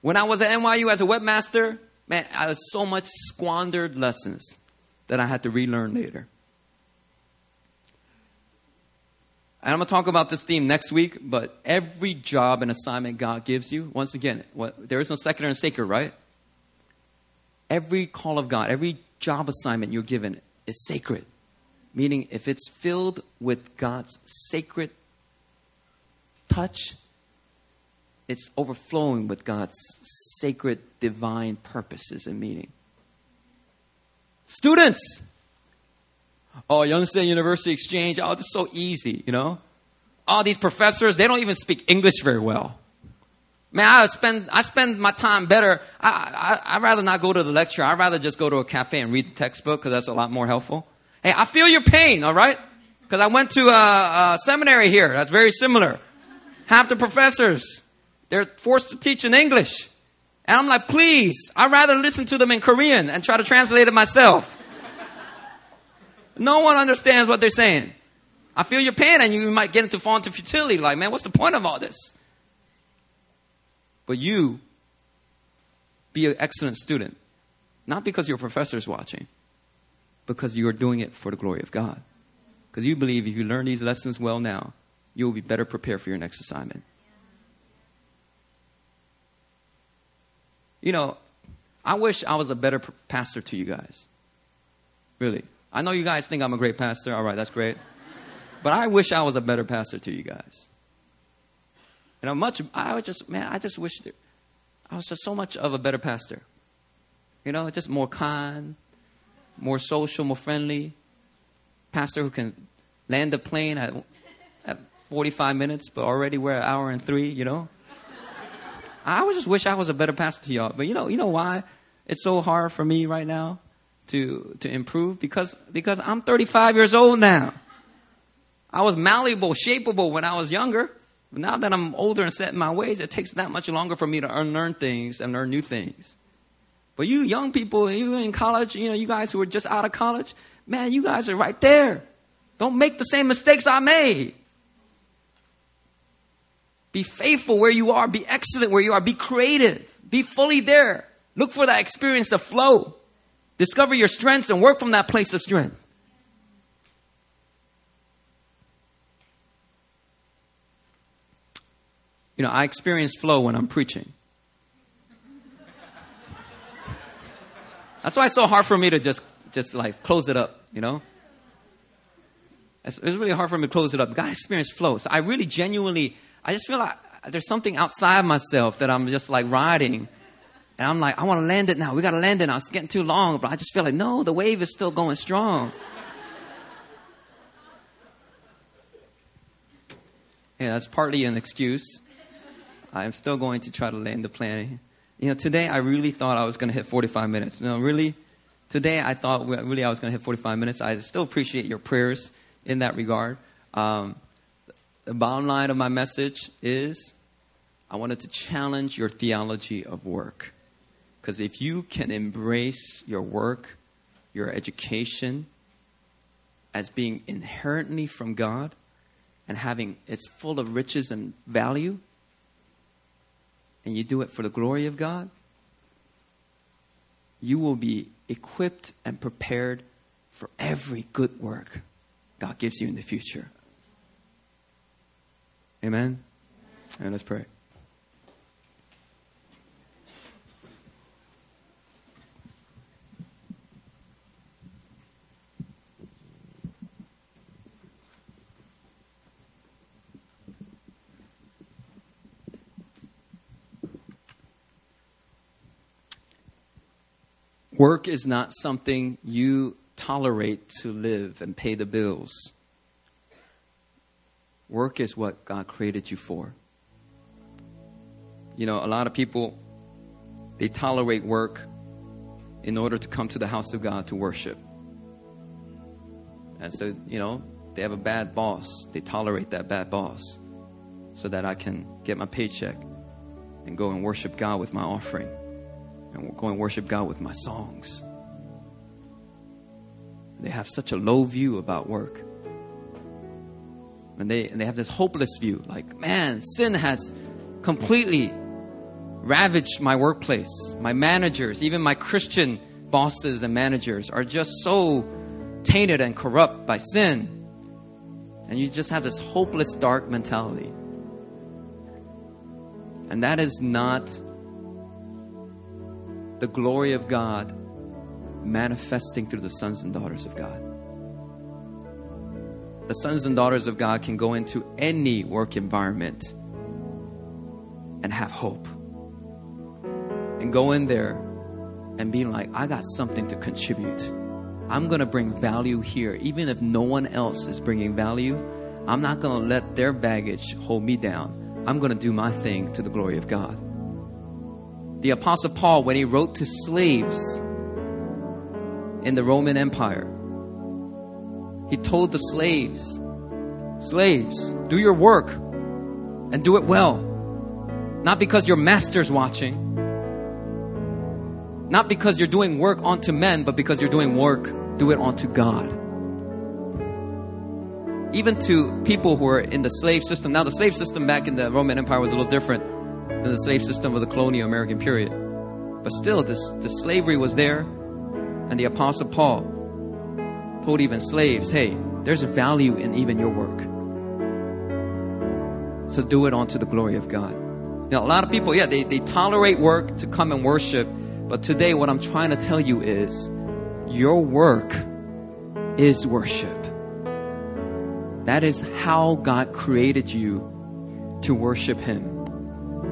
When I was at NYU as a webmaster, man, I had so much squandered lessons that I had to relearn later. And I'm going to talk about this theme next week, but every job and assignment God gives you, once again, what, there is no secular and sacred, right? Every call of God, every job assignment you're given is sacred. Meaning, if it's filled with God's sacred touch, it's overflowing with God's sacred, divine purposes and meaning. Students! Oh, Yonsei University Exchange, oh, it's so easy, you know? All these professors, they don't even speak English very well. Man, I spend I spend my time better. I, I would rather not go to the lecture. I'd rather just go to a cafe and read the textbook because that's a lot more helpful. Hey, I feel your pain, all right? Because I went to a, a seminary here. That's very similar. Half the professors they're forced to teach in English. And I'm like, please, I'd rather listen to them in Korean and try to translate it myself. no one understands what they're saying. I feel your pain and you might get into fall into futility. Like, man, what's the point of all this? But you be an excellent student. Not because your professor is watching, because you are doing it for the glory of God. Because you believe if you learn these lessons well now, you will be better prepared for your next assignment. You know, I wish I was a better pastor to you guys. Really. I know you guys think I'm a great pastor. All right, that's great. But I wish I was a better pastor to you guys. You know, much, I would just, man, I just wish there, I was just so much of a better pastor. You know, just more kind, more social, more friendly. Pastor who can land a plane at 45 minutes, but already we're an hour and three, you know? I always just wish I was a better pastor to y'all. But you know, you know why it's so hard for me right now to to improve because because I'm 35 years old now. I was malleable, shapeable when I was younger. But now that I'm older and set in my ways, it takes that much longer for me to unlearn things and learn new things. But you young people, you in college, you know, you guys who are just out of college, man, you guys are right there. Don't make the same mistakes I made. Be faithful where you are. Be excellent where you are. Be creative. Be fully there. Look for that experience of flow. Discover your strengths and work from that place of strength. You know, I experience flow when I'm preaching. That's why it's so hard for me to just, just like close it up, you know? It's, it's really hard for me to close it up. God experienced flow. So I really genuinely I just feel like there's something outside myself that I'm just like riding. And I'm like, I want to land it now. We got to land it now. It's getting too long. But I just feel like, no, the wave is still going strong. yeah, that's partly an excuse. I'm still going to try to land the plane. You know, today I really thought I was going to hit 45 minutes. No, really, today I thought really I was going to hit 45 minutes. I still appreciate your prayers in that regard. Um, the bottom line of my message is I wanted to challenge your theology of work. Because if you can embrace your work, your education, as being inherently from God and having it's full of riches and value, and you do it for the glory of God, you will be equipped and prepared for every good work God gives you in the future. Amen? And let's pray. Work is not something you tolerate to live and pay the bills. Work is what God created you for. You know, a lot of people, they tolerate work in order to come to the house of God to worship. And so, you know, they have a bad boss. They tolerate that bad boss so that I can get my paycheck and go and worship God with my offering and go and worship God with my songs. They have such a low view about work. And they, and they have this hopeless view like, man, sin has completely ravaged my workplace. My managers, even my Christian bosses and managers, are just so tainted and corrupt by sin. And you just have this hopeless, dark mentality. And that is not the glory of God manifesting through the sons and daughters of God. The sons and daughters of God can go into any work environment and have hope. And go in there and be like, I got something to contribute. I'm going to bring value here. Even if no one else is bringing value, I'm not going to let their baggage hold me down. I'm going to do my thing to the glory of God the Apostle Paul, when he wrote to slaves in the Roman Empire, he told the slaves, Slaves, do your work and do it well. Not because your master's watching, not because you're doing work unto men, but because you're doing work, do it unto God. Even to people who are in the slave system. Now, the slave system back in the Roman Empire was a little different than the slave system of the colonial American period. But still, this, the slavery was there, and the Apostle Paul told even slaves, hey, there's a value in even your work. So do it unto the glory of God. Now, a lot of people, yeah, they, they tolerate work to come and worship, but today what I'm trying to tell you is your work is worship. That is how God created you to worship Him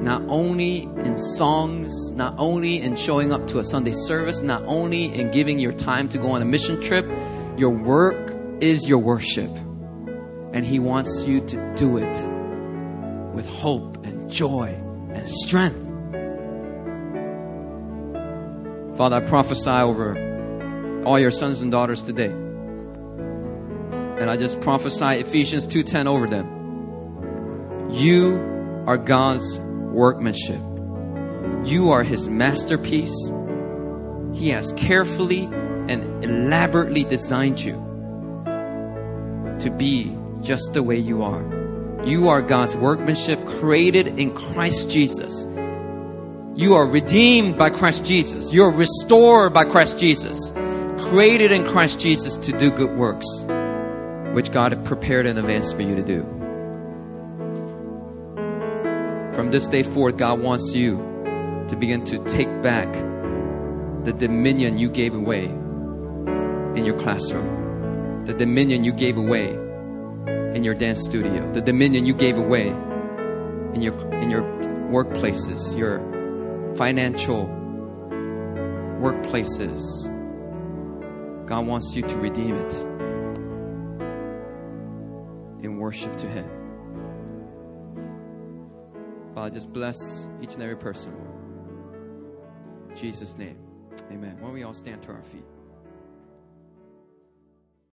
not only in songs, not only in showing up to a Sunday service, not only in giving your time to go on a mission trip, your work is your worship. And He wants you to do it with hope and joy and strength. Father, I prophesy over all your sons and daughters today. And I just prophesy Ephesians 2:10 over them. You are God's workmanship. You are his masterpiece. He has carefully and elaborately designed you to be just the way you are. You are God's workmanship created in Christ Jesus. You are redeemed by Christ Jesus. You're restored by Christ Jesus. Created in Christ Jesus to do good works, which God had prepared in advance for you to do. From this day forth, God wants you to begin to take back the dominion you gave away in your classroom, the dominion you gave away in your dance studio, the dominion you gave away in your in your workplaces, your financial workplaces. God wants you to redeem it in worship to Him. Father, just bless each and every person. In Jesus' name. Amen. Why don't we all stand to our feet?